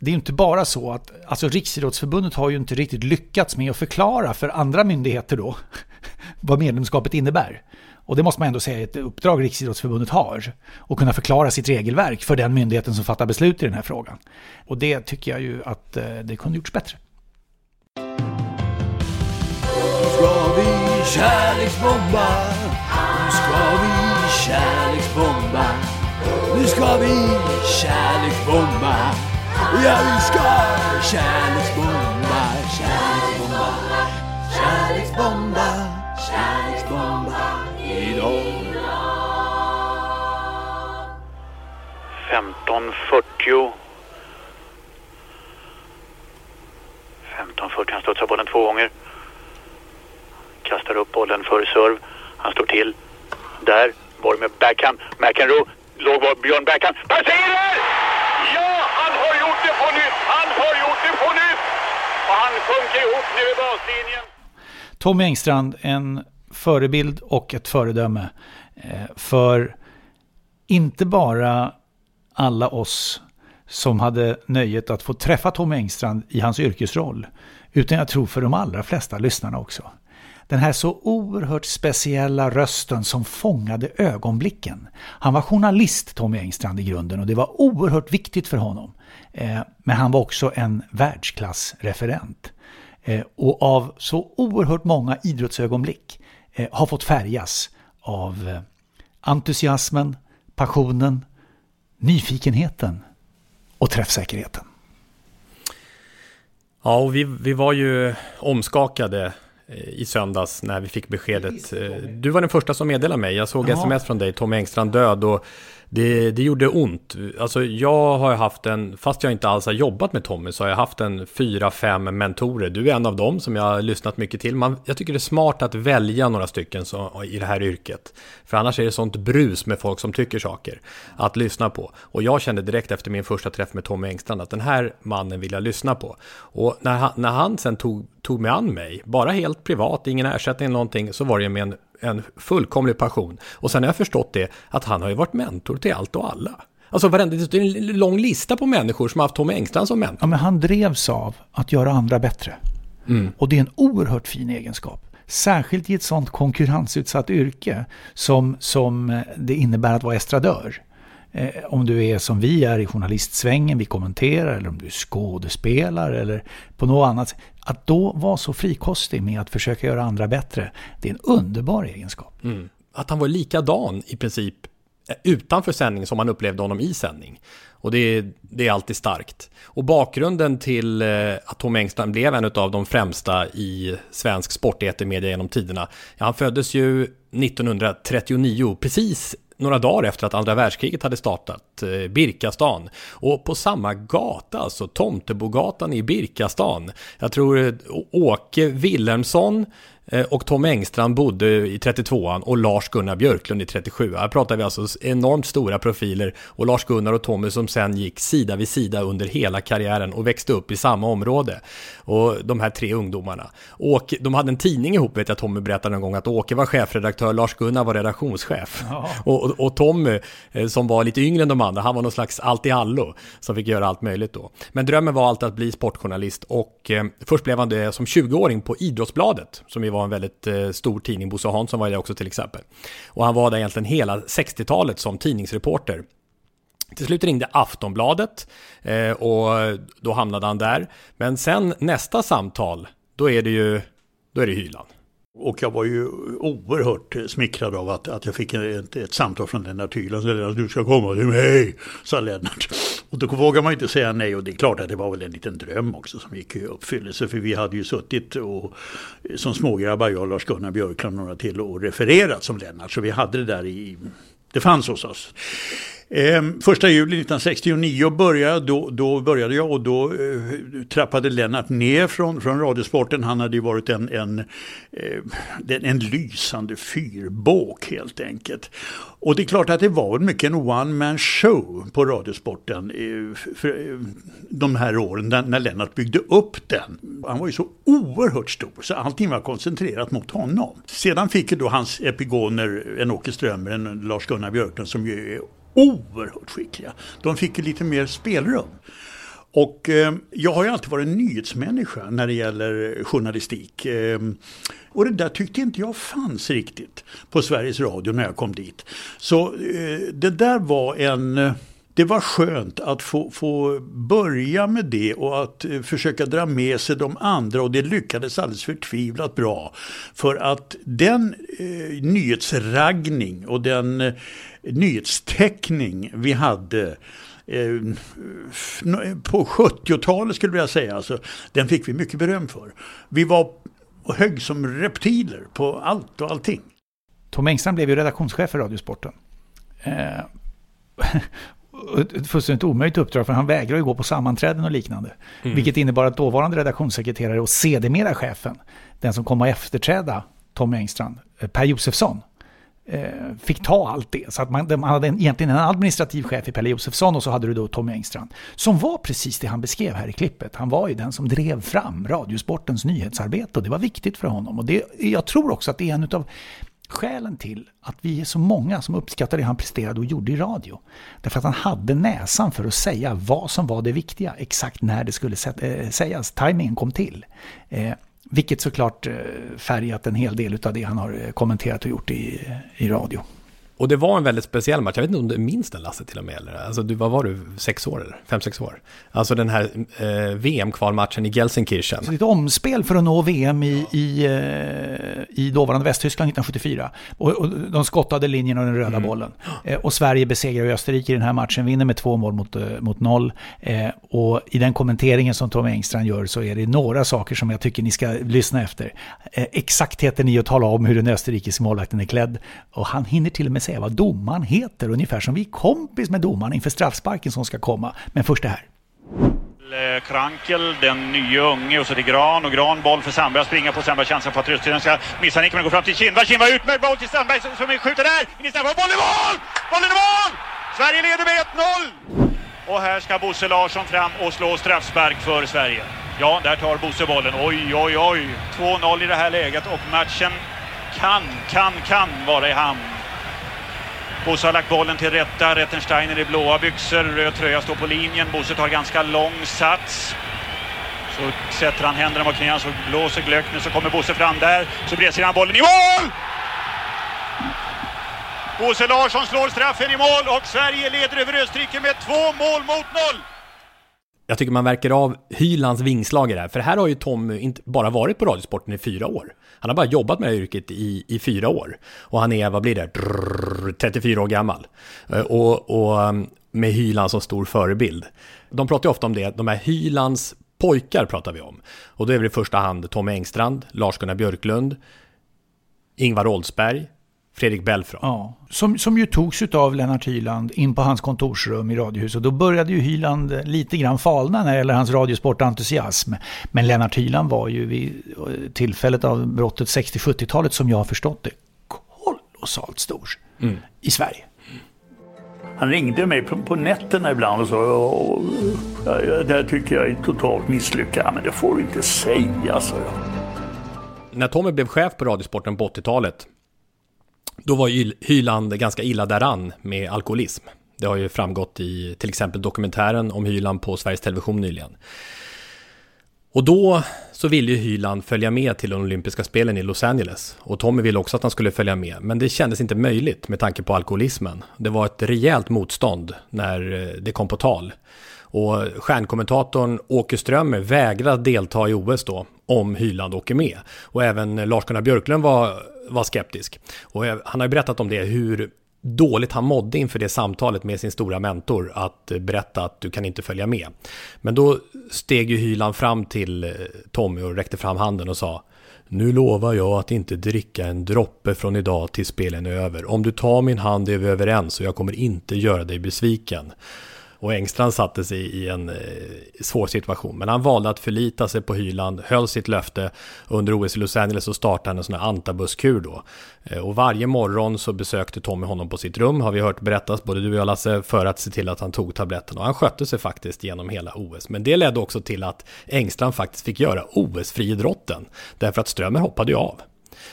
det är ju inte bara så att alltså Riksidrottsförbundet har ju inte riktigt lyckats med att förklara för andra myndigheter då vad medlemskapet innebär. Och det måste man ändå säga är ett uppdrag Riksidrottsförbundet har. Att kunna förklara sitt regelverk för den myndigheten som fattar beslut i den här frågan. Och det tycker jag ju att eh, det kunde gjorts bättre. Nu ska vi kärleksbomba Nu ska vi kärleksbomba nu ska vi kärleksbomba Ja, vi ska kärleksbomba Kärleksbomba Kärleksbomba Kärleksbomba idag 15.40. 15.40. Han studsar bollen två gånger. Kastar upp bollen för serve. Han står till. Där. Borg med backhand. McEnroe. Låg boll. Björn backhand. Passerar! Ja, han har gjort det på nytt! Han har gjort det på nytt! Och han sjunker ihop nu i baslinjen. Tommy Engstrand, en förebild och ett föredöme eh, för inte bara alla oss som hade nöjet att få träffa Tommy Engstrand i hans yrkesroll, utan jag tror för de allra flesta lyssnarna också. Den här så oerhört speciella rösten som fångade ögonblicken. Han var journalist, Tommy Engstrand, i grunden och det var oerhört viktigt för honom. Eh, men han var också en världsklassreferent. Eh, och av så oerhört många idrottsögonblick eh, har fått färgas av entusiasmen, passionen, nyfikenheten och träffsäkerheten. Ja, och vi, vi var ju omskakade i söndags när vi fick beskedet. Eh, Du var den första som meddelade mig. Jag såg Ja. sms från dig, Tommy Engstrand död. Och det, det gjorde ont. Alltså jag har haft en, fast jag inte alls har jobbat med Tommy, så har jag haft en fyra, fem mentorer. Du är en av dem som jag har lyssnat mycket till. Man, jag tycker det är smart att välja några stycken så, i det här yrket. För annars är det sånt brus med folk som tycker saker att lyssna på. Och jag kände direkt efter min första träff med Tommy Engstrand att den här mannen vill jag lyssna på. Och när han, när han sen tog, tog mig an mig, bara helt privat, ingen ersättning eller någonting, så var det med en, en fullkomlig passion. Och sen har jag förstått det, att han har ju varit mentor till allt och alla. Alltså varenda, det är en lång lista på människor som har haft Tommy Engstrand som mentor. Ja, men han drevs av att göra andra bättre. Och det är en oerhört fin egenskap. Särskilt i ett sånt konkurrensutsatt yrke som, som eh, det innebär att vara estradör. Eh, om du är som vi är i journalistsvängen, vi kommenterar, eller om du är skådespelare eller på något annat sätt. Att då vara så frikostig med att försöka göra andra bättre, det är en underbar egenskap. Mm. Att han var likadan i princip eh, utanför sändning som man upplevde honom i sändning. Och det är, det är alltid starkt. Och bakgrunden till eh, att Tom Engstrand blev en av de främsta i svensk sportetermedia genom tiderna. Ja, han föddes ju 1939, precis några dagar efter att andra världskriget hade startat, eh, Birkastan. Och på samma gata, alltså Tomtebogatan i Birkastan. Jag tror eh, Åke Wilhelmsson och Tom Engstrand bodde i 32an och Lars-Gunnar Björklund i 37 Här pratar vi alltså enormt stora profiler och Lars-Gunnar och Tommy som sen gick sida vid sida under hela karriären och växte upp i samma område. Och de här tre ungdomarna. Och de hade en tidning ihop vet jag Tommy berättade en gång att Åke var chefredaktör, Lars-Gunnar var redaktionschef. Och, och, och Tommy, eh, som var lite yngre än de andra, han var någon slags allt-i-allo som fick göra allt möjligt då. Men drömmen var alltid att bli sportjournalist och eh, först blev han det som 20-åring på Idrottsbladet, som ju var en väldigt eh, stor tidning. Bosse Hansson var det också till exempel. Och han var där egentligen hela 60-talet som tidningsreporter. Till slut ringde Aftonbladet eh, och då hamnade han där. Men sen nästa samtal, då är det ju då är det Hyland. Och jag var ju oerhört smickrad av att, att jag fick ett, ett samtal från Lennart Hyland. Lennart, du ska komma till mig, sa Lennart. Och då vågar man ju inte säga nej. Och det är klart att det var väl en liten dröm också som gick i uppfyllelse. För vi hade ju suttit och, som smågrabbar, jag, Lars-Gunnar Björklund och några till och refererat som Lennart. Så vi hade det där i... Det fanns hos oss. Eh, första juli 1969 började, då, då började jag och då eh, trappade Lennart ner från, från Radiosporten. Han hade ju varit en, en, eh, en lysande fyrbåk helt enkelt. Och det är klart att det var mycket en one man show på Radiosporten eh, för, eh, de här åren när, när Lennart byggde upp den. Han var ju så oerhört stor så allting var koncentrerat mot honom. Sedan fick ju då hans epigoner, en Åke Strömmer, en Lars-Gunnar Björklund som ju är oerhört skickliga. De fick ju lite mer spelrum. Och eh, jag har ju alltid varit en nyhetsmänniska när det gäller journalistik. Eh, och det där tyckte inte jag fanns riktigt på Sveriges Radio när jag kom dit. Så eh, det där var en... Eh, det var skönt att få, få börja med det och att eh, försöka dra med sig de andra och det lyckades alldeles förtvivlat bra. För att den eh, nyhetsraggning och den eh, nyhetstäckning vi hade eh, på 70-talet skulle jag säga, alltså, den fick vi mycket beröm för. Vi var högg som reptiler på allt och allting. Tom Engstrand blev ju redaktionschef för Radiosporten. Eh, ett fullständigt omöjligt uppdrag för han vägrar ju gå på sammanträden och liknande. Mm. Vilket innebar att dåvarande redaktionssekreterare och sedermera chefen, den som kom att efterträda Tom Engstrand, eh, Per Josefsson, Eh, fick ta allt det. Så att man, man hade en, egentligen en administrativ chef i Pelle Josefsson och så hade du då Tommy Engstrand. Som var precis det han beskrev här i klippet. Han var ju den som drev fram Radiosportens nyhetsarbete och det var viktigt för honom. Och det, jag tror också att det är en av skälen till att vi är så många som uppskattar det han presterade och gjorde i radio. Därför att han hade näsan för att säga vad som var det viktiga, exakt när det skulle eh, sägas. Timingen kom till. Eh, vilket såklart eh, färgat en hel del av det han har eh, kommenterat och gjort i, i radio. Och det var en väldigt speciell match. Jag vet inte om du minns den Lasse till och med. Eller? Alltså, du, vad var du? Sex år eller? Fem, sex år? Alltså den här eh, VM-kvalmatchen i Gelsenkirchen. Så ett omspel för att nå VM i, i, eh, i dåvarande Västtyskland 1974. Och, och de skottade linjen och den röda mm. bollen. Eh, och Sverige besegrar Österrike i den här matchen, vinner med två mål mot, eh, mot noll. Eh, och i den kommenteringen som Tom Engstrand gör så är det några saker som jag tycker ni ska lyssna efter. Eh, exaktheten i att tala om hur den österrikiske målvakten är klädd. Och han hinner till och med säga vad domaren heter, ungefär som vi är kompis med domaren inför straffsparken som ska komma. Men först det här. Krankel, den nya unge och så till Gran och Gran boll för Sandberg springa på Sandberg chansen på att Röstiden ska missa nicken men går fram till Kindberg. Kindberg ut med boll till Sandberg som skjuter där! In i straffområdet, boll i mål! Bollen i mål! Sverige leder med 1-0! Och här ska Bosse Larsson fram och slå straffspark för Sverige. Ja, där tar Bosse bollen. Oj, oj, oj. 2-0 i det här läget och matchen kan, kan, kan vara i hamn. Bosse har lagt bollen till rätta. Rettensteiner i blåa byxor. Röd tröja står på linjen. Bosse tar ganska lång sats. Så sätter han händerna mot knäna så blåser Glöckner så kommer Bosse fram där. Så bredser han bollen i mål! Bosse Larsson slår straffen i mål och Sverige leder över Österrike med två mål mot noll. Jag tycker man verkar av Hylands vingslag i det här, för här har ju Tom inte bara varit på Radiosporten i fyra år. Han har bara jobbat med det här yrket i, i fyra år. Och han är, vad blir det, 34 år gammal. Eh, och, och mm, med Hyland som stor förebild. De pratar ju ofta om det, de här Hylands pojkar pratar vi om. Och då är det i första hand Tommy Engstrand, Lars-Gunnar Björklund, Ingvar Oldsberg, Fredrik Belfrage. Ja, som, som ju togs av Lennart Hyland in på hans kontorsrum i Radiohuset. Då började ju Hyland lite grann falna när det gäller hans radiosportentusiasm. Men Lennart Hyland var ju vid tillfället av brottet 60-70-talet som jag har förstått det kolossalt stor mm. i Sverige. Han ringde mig på, på nätterna ibland och sa och, det här tycker jag är totalt misslyckat. Men det får du inte säga, sa jag. När Tommy blev chef på Radiosporten på 80-talet då var ju Hyland ganska illa däran med alkoholism. Det har ju framgått i till exempel dokumentären om Hyland på Sveriges Television nyligen. Och då så ville ju Hyland följa med till de olympiska spelen i Los Angeles. Och Tommy ville också att han skulle följa med, men det kändes inte möjligt med tanke på alkoholismen. Det var ett rejält motstånd när eh, det kom på tal. Och stjärnkommentatorn Åke Strömmer vägrade delta i OS då, om Hyland åker med. Och även Lars-Gunnar Björklund var var skeptisk. Och han har ju berättat om det, hur dåligt han mådde inför det samtalet med sin stora mentor att berätta att du kan inte följa med. Men då steg ju Hyland fram till eh, Tommy och räckte fram handen och sa Nu lovar jag att inte dricka en droppe från idag till spelen är över. Om du tar min hand är vi överens och jag kommer inte göra dig besviken. Och Engstrand satte sig i en eh, svår situation. Men han valde att förlita sig på Hyland, höll sitt löfte. Under OS i Los Angeles så startade han en sån här antabuskur då. Eh, och varje morgon så besökte Tommy honom på sitt rum, har vi hört berättas, både du och jag Lasse, för att se till att han tog tabletten. Och han skötte sig faktiskt genom hela OS. Men det ledde också till att Engstrand faktiskt fick göra OS-friidrotten. Därför att Strömmer hoppade ju av.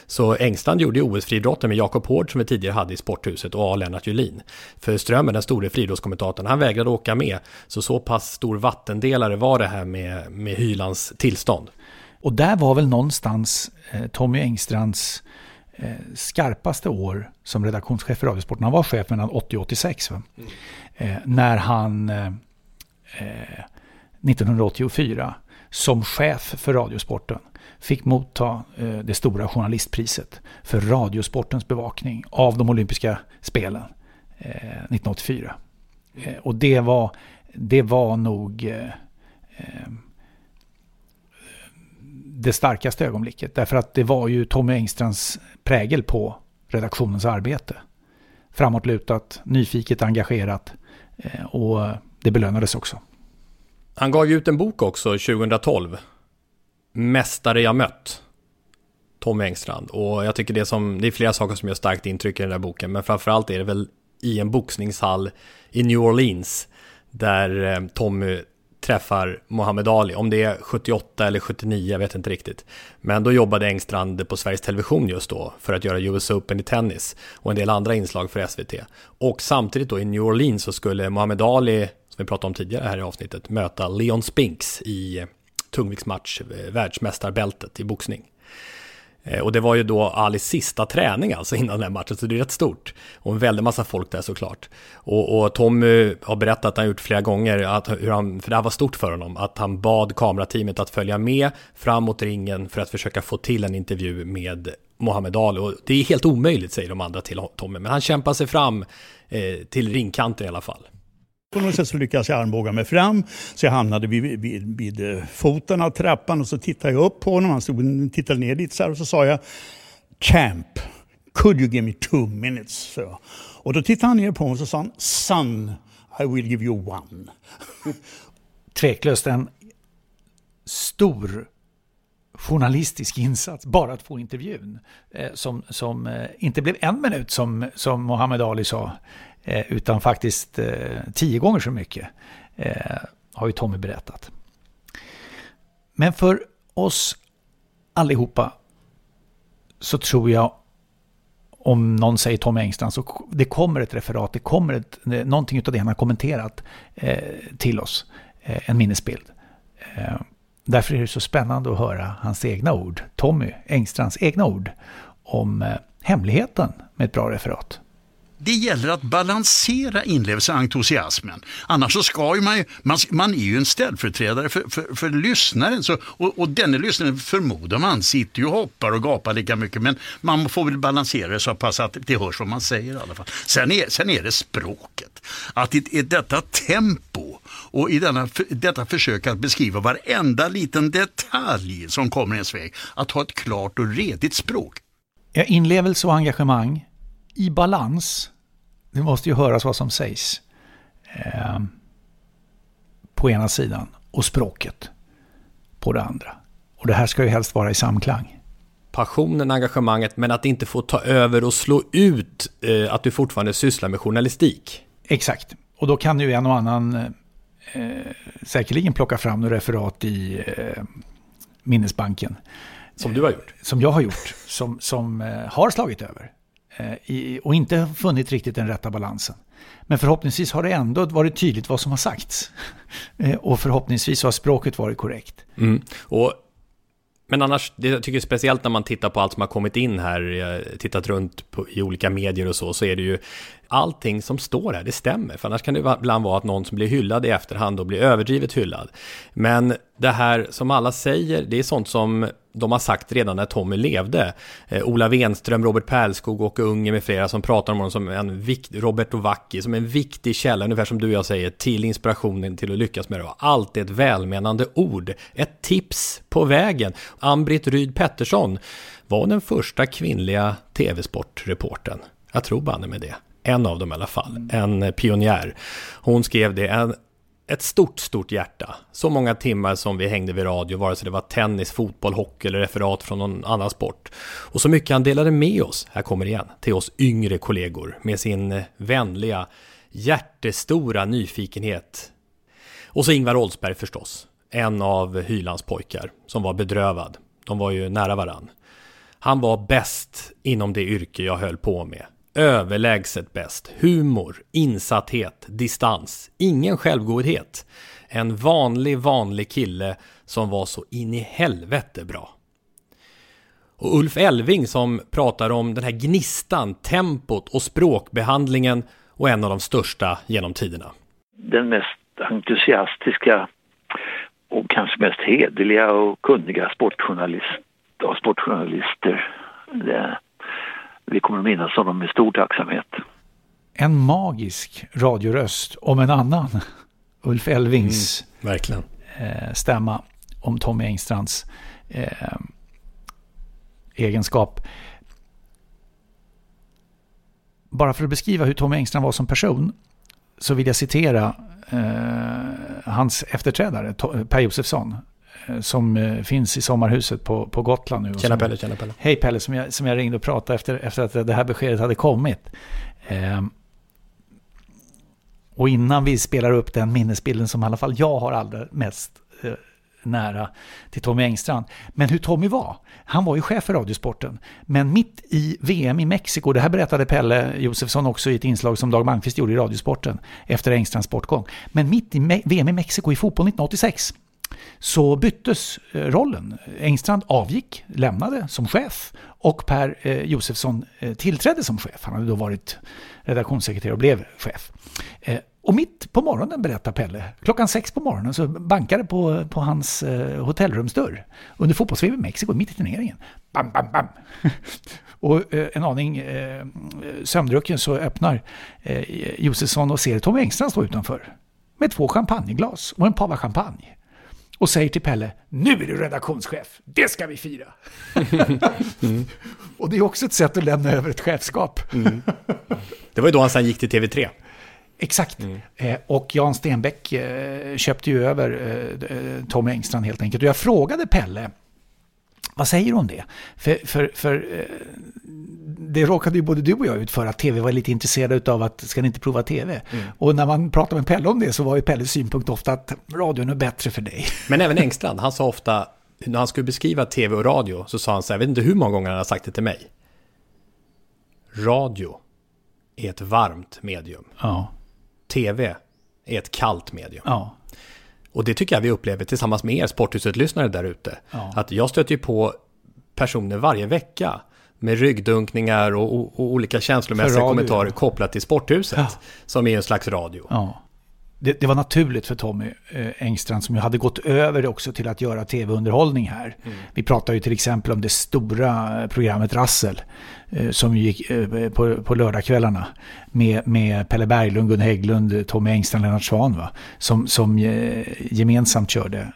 Så Engstrand gjorde OS-friidrotten med Jakob Hård som vi tidigare hade i Sporthuset och A. Lennart Julin. För Strömmer, den store friidrottskommentatorn, han vägrade åka med. Så så pass stor vattendelare var det här med, med Hylands tillstånd. Och där var väl någonstans eh, Tommy Engstrands eh, skarpaste år som redaktionschef för Radiosporten. Han var chef mellan 80 och 86. Mm. Eh, när han 1984 eh, som chef för Radiosporten fick motta eh, det stora journalistpriset för Radiosportens bevakning av de olympiska spelen eh, 1984. Eh, och det var, det var nog det starkaste ögonblicket. Därför att det var ju Tommy Engstrands prägel på redaktionens arbete. Framåtlutat, nyfiket, engagerat och det belönades också. Han gav ju ut en bok också 2012. Mästare jag mött. Tommy Engstrand. Och jag tycker det, som, det är flera saker som gör starkt intryck i den där boken. Men framförallt är det väl i en boxningshall i New Orleans. Där eh, Tommy träffar Muhammad Ali. Om det är 78 eller 79, jag vet inte riktigt. Men då jobbade Engstrand på Sveriges Television just då för att göra US Open i tennis och en del andra inslag för SVT. Och samtidigt då i New Orleans så skulle Muhammad Ali som vi pratade om tidigare här i avsnittet, möta Leon Spinks i tungviktsmatch, eh, världsmästarbältet i boxning. Eh, och det var ju då Alis sista träning alltså innan den här matchen, så det är rätt stort. Och en väldig massa folk där såklart. Och, och Tommy har berättat att han gjort flera gånger, att, hur han, för det här var stort för honom, att han bad kamerateamet att följa med fram mot ringen för att försöka få till en intervju med Mohammed Ali. Och det är helt omöjligt, säger de andra till Tommy, men han kämpar sig fram eh, till ringkanten i alla fall. På något sätt så lyckades jag armbåga mig fram så jag hamnade vid, vid, vid eh, foten av trappan och så tittade jag upp på honom. Han stod tittade ner lite så här och så sa jag Champ, could you give me two minutes? Så. Och då tittade han ner på mig och så sa han Son, I will give you one. Tveklöst en stor journalistisk insats, bara att få intervjun. Eh, som, som eh, inte blev en minut som, som Mohammed Ali sa, Eh, utan faktiskt eh, tio gånger så mycket, eh, har ju Tommy berättat. Men för oss allihopa så tror jag, om någon säger Tommy Engstrand, så det kommer ett referat, det kommer ett, någonting av det han har kommenterat till oss, en minnesbild. Därför är det så spännande att höra hans egna ord, Tommy Engstrands egna ord, om hemligheten med ett bra referat det gäller att balansera inlevelse och entusiasmen. Annars så ska ju man ju, man, man är ju en ställföreträdare för, för, för lyssnaren. Så, och, och denne lyssnaren förmodar man sitter ju och hoppar och gapar lika mycket. Men man får väl balansera det så pass att det hörs vad man säger i alla fall. Sen är, sen är det språket. Att i, i detta tempo och i denna, detta försök att beskriva varenda liten detalj som kommer ens väg. Att ha ett klart och redigt språk. Ja, inlevelse och engagemang i balans. Det måste ju höras vad som sägs. Eh, på ena sidan och språket på det andra. Och det här ska ju helst vara i samklang. Passionen, engagemanget, men att inte få ta över och slå ut eh, att du fortfarande sysslar med journalistik. Exakt. Och då kan ju en och annan eh, säkerligen plocka fram några referat i eh, minnesbanken. Som du har gjort? Som jag har gjort. Som, som eh, har slagit över. Eh, I, och inte funnit riktigt den rätta balansen. Men förhoppningsvis har det ändå varit tydligt vad som har sagts. Eh, och förhoppningsvis har språket varit korrekt. Mm. Och, men annars, det jag tycker jag speciellt när man tittar på allt som har kommit in här, eh, tittat runt på, i olika medier och så, så är det ju allting som står här, det stämmer. För annars kan det ibland vara att någon som blir hyllad i efterhand och blir överdrivet hyllad. Men det här som alla säger, det är sånt som de har sagt redan när Tommy levde. Eh, Ola Wenström, Robert Pärlskog, och Unge med flera som pratar om honom som en viktig, Robert Ovacki, som en viktig källa, ungefär som du och jag säger, till inspirationen till att lyckas med det. Och alltid ett välmenande ord, ett tips på vägen. Ambrit Ryd Pettersson var den första kvinnliga tv-sportreporten. Jag tror banne med det. En av dem i alla fall, en pionjär. Hon skrev det, en ett stort, stort hjärta. Så många timmar som vi hängde vid radio, vare sig det var tennis, fotboll, hockey eller referat från någon annan sport. Och så mycket han delade med oss, här kommer det igen, till oss yngre kollegor med sin vänliga, hjärtestora nyfikenhet. Och så Ingvar Oldsberg förstås, en av Hylands pojkar som var bedrövad. De var ju nära varann. Han var bäst inom det yrke jag höll på med. Överlägset bäst. Humor, insatthet, distans. Ingen självgodhet. En vanlig, vanlig kille som var så in i helvete bra. Och Ulf Elving som pratar om den här gnistan, tempot och språkbehandlingen och en av de största genom tiderna. Den mest entusiastiska och kanske mest hederliga och kunniga sportjournalist av sportjournalister. Det vi kommer att minnas honom med stor tacksamhet. En magisk radioröst om en annan. Ulf Elvings mm, verkligen. Eh, stämma om Tommy Engstrands eh, egenskap. Bara för att beskriva hur Tommy Engstrand var som person så vill jag citera eh, hans efterträdare Per Josefsson som eh, finns i sommarhuset på, på Gotland nu. Tjena Pelle, tjena Pelle. Hej Pelle, som jag, som jag ringde och pratade efter, efter att det här beskedet hade kommit. Eh, och innan vi spelar upp den minnesbilden som i alla fall jag har allra mest eh, nära till Tommy Engstrand. Men hur Tommy var? Han var ju chef för Radiosporten. Men mitt i VM i Mexiko, det här berättade Pelle Josefsson också i ett inslag som Dag Malmqvist gjorde i Radiosporten efter Engstrands bortgång. Men mitt i VM i Mexiko i fotboll 1986 så byttes eh, rollen. Engstrand avgick, lämnade som chef och Per eh, Josefsson eh, tillträdde som chef. Han hade då varit redaktionssekreterare och blev chef. Eh, och mitt på morgonen berättar Pelle, klockan sex på morgonen så bankade på, på hans eh, hotellrumsdörr under fotbolls i Mexiko mitt i turneringen. Bam, bam, bam! och en aning sömndrucken så öppnar Josefsson och ser Tommy Engstrand stå utanför med två champagneglas och en pava champagne och säger till Pelle, nu är du redaktionschef, det ska vi fira. mm. Och det är också ett sätt att lämna över ett chefskap. Mm. Det var ju då han sen gick till TV3. Exakt. Mm. Eh, och Jan Stenbeck eh, köpte ju över eh, Tommy Engstrand helt enkelt. Och jag frågade Pelle, vad säger du om det? För, för, för eh, det råkade ju både du och jag ut för att tv var lite intresserad av att ska ni inte prova tv? Mm. Och när man pratade med Pelle om det så var ju Pelles synpunkt ofta att radion är bättre för dig. Men även Engstrand, han sa ofta, när han skulle beskriva tv och radio så sa han så här, jag vet inte hur många gånger han har sagt det till mig. Radio är ett varmt medium. Ja. TV är ett kallt medium. Ja. Och det tycker jag vi upplever tillsammans med er Sporthuset-lyssnare där ute. Ja. Att jag stöter ju på personer varje vecka med ryggdunkningar och, och, och olika känslomässiga kommentarer kopplat till Sporthuset. Ja. Som är en slags radio. Ja. Det, det, var naturligt för Tommy eh, Engstrand som ju hade gått över också till att göra tv-underhållning här. Mm. Vi pratar ju till exempel om det stora programmet Rassel eh, som gick eh, på, på lördagskvällarna med, med Pelle Berglund, Gun Hägglund, Tommy Engstrand, Lennart va? Som, som eh, gemensamt körde.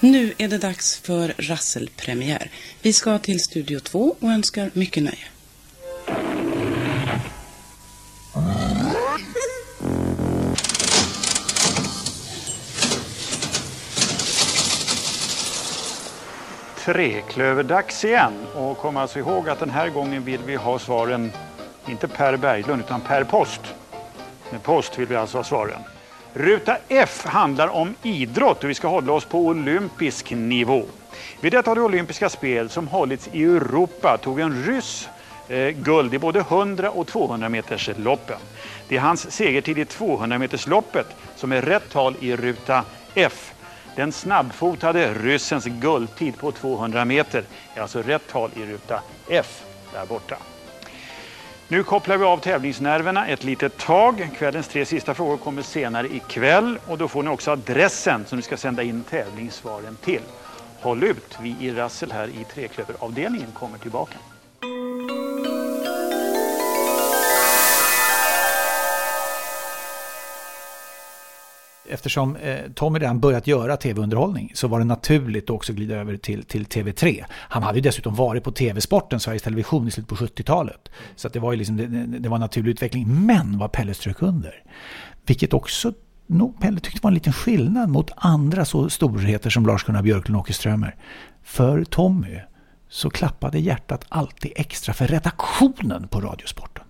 Nu är det dags för Rasselpremiär. Vi ska till Studio 2 och önskar mycket nöje. Treklöverdags igen. Och kom alltså ihåg att den här gången vill vi ha svaren, inte per Berglund, utan per post. Med post vill vi alltså ha svaren. Ruta F handlar om idrott och vi ska hålla oss på olympisk nivå. Vid detta de olympiska spel som hållits i Europa tog en ryss eh, guld i både 100 och 200 meters loppen. Det är hans segertid i 200 meters loppet som är rätt tal i ruta F. Den snabbfotade ryssens guldtid på 200 meter är alltså rätt tal i ruta F där borta. Nu kopplar vi av tävlingsnerverna ett litet tag. Kvällens tre sista frågor kommer senare ikväll och då får ni också adressen som ni ska sända in tävlingssvaren till. Håll ut, vi i Rassel här i Treklöveravdelningen kommer tillbaka. Eftersom eh, Tommy redan börjat göra tv-underhållning så var det naturligt att också glida över till, till TV3. Han hade ju dessutom varit på TV-sporten, Sveriges Television, i slutet på 70-talet. Så det var ju liksom, det, det var en naturlig utveckling. Men vad Pelle strök under, vilket också nog Pelle tyckte var en liten skillnad mot andra så storheter som Lars-Gunnar Björklund och Åke Strömer. För Tommy så klappade hjärtat alltid extra för redaktionen på Radiosporten.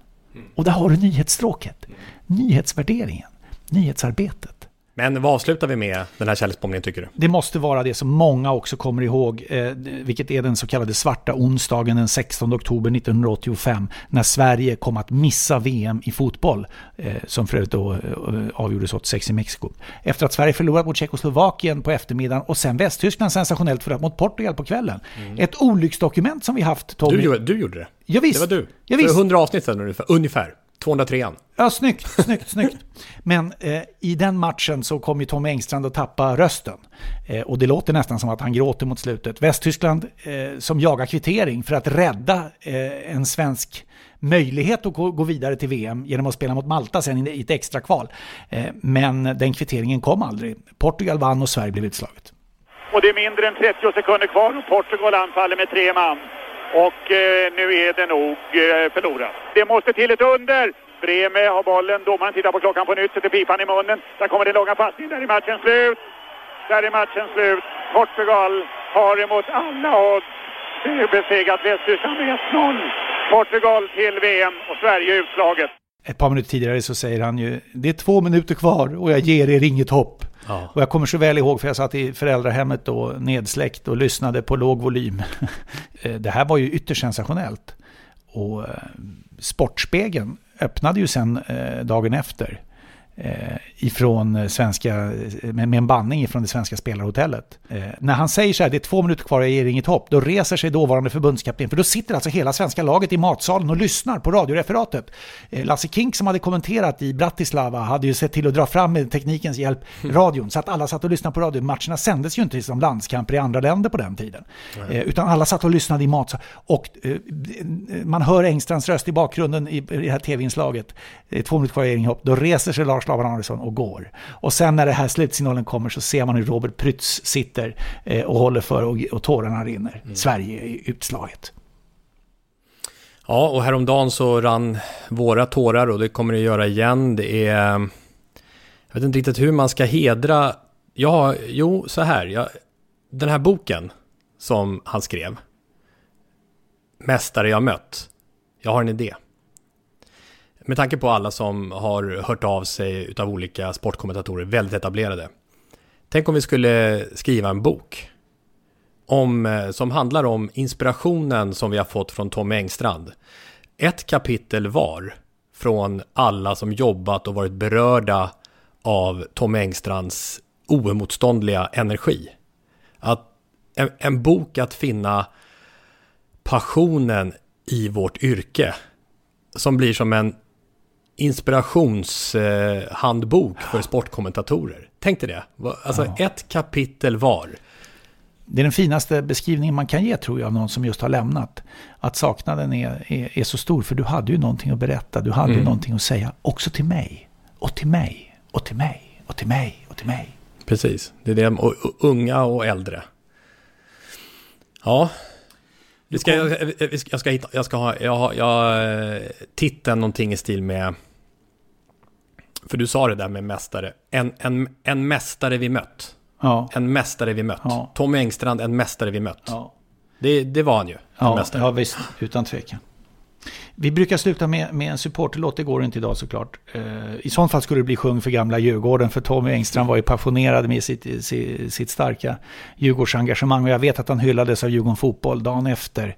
Och där har du nyhetsstråket, nyhetsvärderingen, nyhetsarbetet. Men vad avslutar vi med den här kärleksbombningen tycker du? Det måste vara det som många också kommer ihåg, eh, vilket är den så kallade svarta onsdagen den 16 oktober 1985, när Sverige kom att missa VM i fotboll, eh, som för övrigt då eh, avgjordes 86 i Mexiko. Efter att Sverige förlorat mot Tjeckoslovakien på eftermiddagen och sen Västtyskland sensationellt förlorat mot Portugal på kvällen. Mm. Ett olycksdokument som vi haft, Tommy. Du, du gjorde det? Ja, visst. Det var du. Ja, visst. För 100 avsnitt sedan ungefär. Ungefär. 203 Ja, snyggt, snyggt, snyggt. Men eh, i den matchen så kom ju Tommy Engstrand att tappa rösten. Eh, och det låter nästan som att han gråter mot slutet. Västtyskland eh, som jagar kvittering för att rädda eh, en svensk möjlighet att gå, gå, vidare till VM genom att spela mot Malta sen i ett extra kval. Eh, men den kvitteringen kom aldrig. Portugal vann och Sverige blev utslaget. Och det är mindre än 30 sekunder kvar och Portugal anfaller med tre man. Och eh, nu är det nog eh, förlorat. Det måste till ett under. Breme har bollen. Domaren tittar på klockan på nytt, sätter pipan i munnen. Där kommer den långa passningen. Där är matchen slut. Där är matchen slut. Portugal har emot alla odds besegrat Västtyskland med 1-0. Portugal till VM och Sverige utslaget. Ett par minuter tidigare så säger han ju, det är två minuter kvar och jag ger er inget hopp. Ja. Och jag kommer så väl ihåg, för jag satt i föräldrahemmet då, nedsläckt och lyssnade på låg volym. Eh, det här var ju ytterst sensationellt. Och eh, Sportspegeln öppnade ju sen eh, dagen efter ifrån svenska, med, med en banning ifrån det svenska spelarhotellet. Eh, när han säger så här, det är två minuter kvar, jag ger inget hopp, då reser sig dåvarande förbundskapten, för då sitter alltså hela svenska laget i matsalen och lyssnar på radioreferatet. Eh, Lasse Kink som hade kommenterat i Bratislava hade ju sett till att dra fram med teknikens hjälp mm. radion, så att alla satt och lyssnade på radio. Matcherna sändes ju inte som landskamper i andra länder på den tiden, eh, utan alla satt och lyssnade i matsalen. Och eh, man hör Engstrands röst i bakgrunden i, det här tv-inslaget, två minuter kvar, jag ger inget hopp, då reser sig Lars Laban Andersson och går. Och sen när det här slutsignalen kommer så ser man hur Robert Prytz sitter eh, och håller för och, och tårarna rinner. Mm. Sverige är utslaget. Ja, och häromdagen så rann våra tårar och det kommer det göra igen. Det är... Jag vet inte riktigt hur man ska hedra... Ja, jo, så här. Jag, den här boken som han skrev. Mästare jag mött. Jag har en idé med tanke på alla som har hört av sig utav olika sportkommentatorer, väldigt etablerade. Tänk om vi skulle skriva en bok om, eh, som handlar om inspirationen som vi har fått från Tommy Engstrand. Ett kapitel var från alla som jobbat och varit berörda av Tommy Engstrands oemotståndliga energi. Att en, en bok att finna passionen i vårt yrke som blir som en inspirationshandbok eh, för sportkommentatorer. Tänk dig det. Alltså ja. ett kapitel var. Det är den finaste beskrivningen man kan ge tror jag av någon som just har lämnat. Att saknaden är, är, är så stor för du hade ju någonting att berätta. Du hade mm. ju någonting att säga också till mig. Och till mig. Och till mig. Och till mig. Och till mig. Precis. Det är det. Och, och unga och äldre. Ja, vi ska, jag, jag, ska hitta, jag ska ha, jag har, jag, titeln någonting i stil med för du sa det där med mästare. En, en, en mästare vi mött. Ja. En mästare vi mött. Ja. Tommy Engstrand, en mästare vi mött. Ja. Det, det var han ju. Ja, mästare. ja, visst. Utan tvekan. Vi brukar sluta med, med en supporterlåt, det går inte idag såklart. Uh, I sånt fall skulle det bli Sjung för gamla Djurgården, för Tommy Engstrand var ju passionerad med sitt, sitt, sitt starka Djurgårdsengagemang. Och jag vet att han hyllades av Djurgården Fotboll dagen efter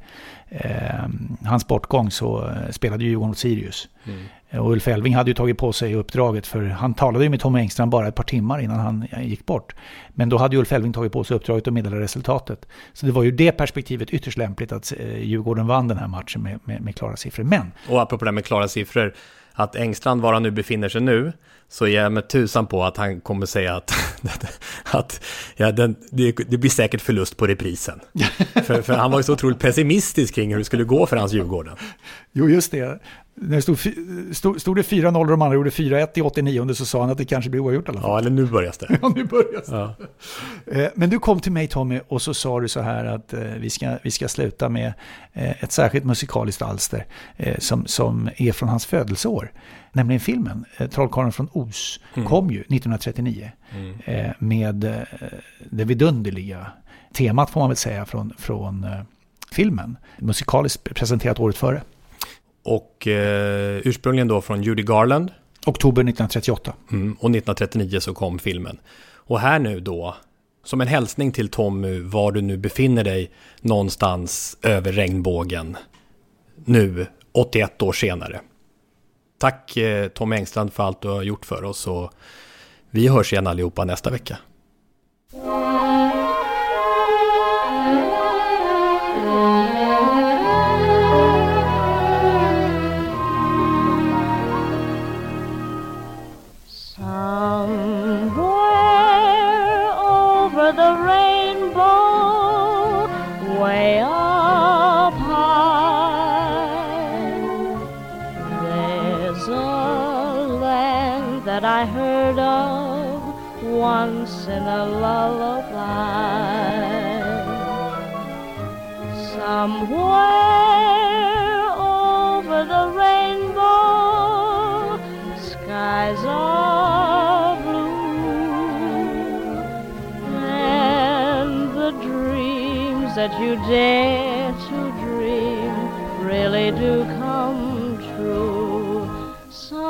uh, hans bortgång så spelade Djurgården mot Sirius. Mm. Och Ulf Elving hade ju tagit på sig uppdraget för han talade ju med Tommy Engström bara ett par timmar innan han gick bort. Men då hade ju Ulf Elving tagit på sig uppdraget att meddela resultatet. Så det var ju det perspektivet ytterst lämpligt att eh, Djurgården vann den här matchen med, med, med klara siffror. Men... Och apropå det med klara siffror, att Engstrand, var han nu befinner sig nu, så är jag med tusan på att han kommer säga att, att ja, den, det, det, blir säkert förlust på reprisen. för, för, han var ju så otroligt pessimistisk kring hur det skulle gå för hans Djurgården. Jo, just det. När det stod, stod, stod det 4-0 och de andra gjorde 4-1 i 89 så sa han att det kanske blir oavgjort i alla fall. Ja, eller nu börjar det. ja, nu börjar det. Ja. Eh, men du kom till mig Tommy och så sa du så här att eh, vi ska, vi ska sluta med eh, ett särskilt musikaliskt alster som, som är från hans födelseår. Nämligen filmen Trollkarlen från Os mm. kom ju 1939 mm. med det vidunderliga temat får man väl säga från, från filmen. Musikaliskt presenterat året före. Och eh, ursprungligen då från Judy Garland. Oktober 1938. Mm, och 1939 så kom filmen. Och här nu då, som en hälsning till Tommy, var du nu befinner dig någonstans över regnbågen. Nu, 81 år senare. Tack eh, Tommy Engstrand för allt du har gjort för oss och vi hörs igen allihopa nästa vecka. Once in a lullaby. Somewhere over the rainbow, skies are blue, and the dreams that you dare to dream really do come.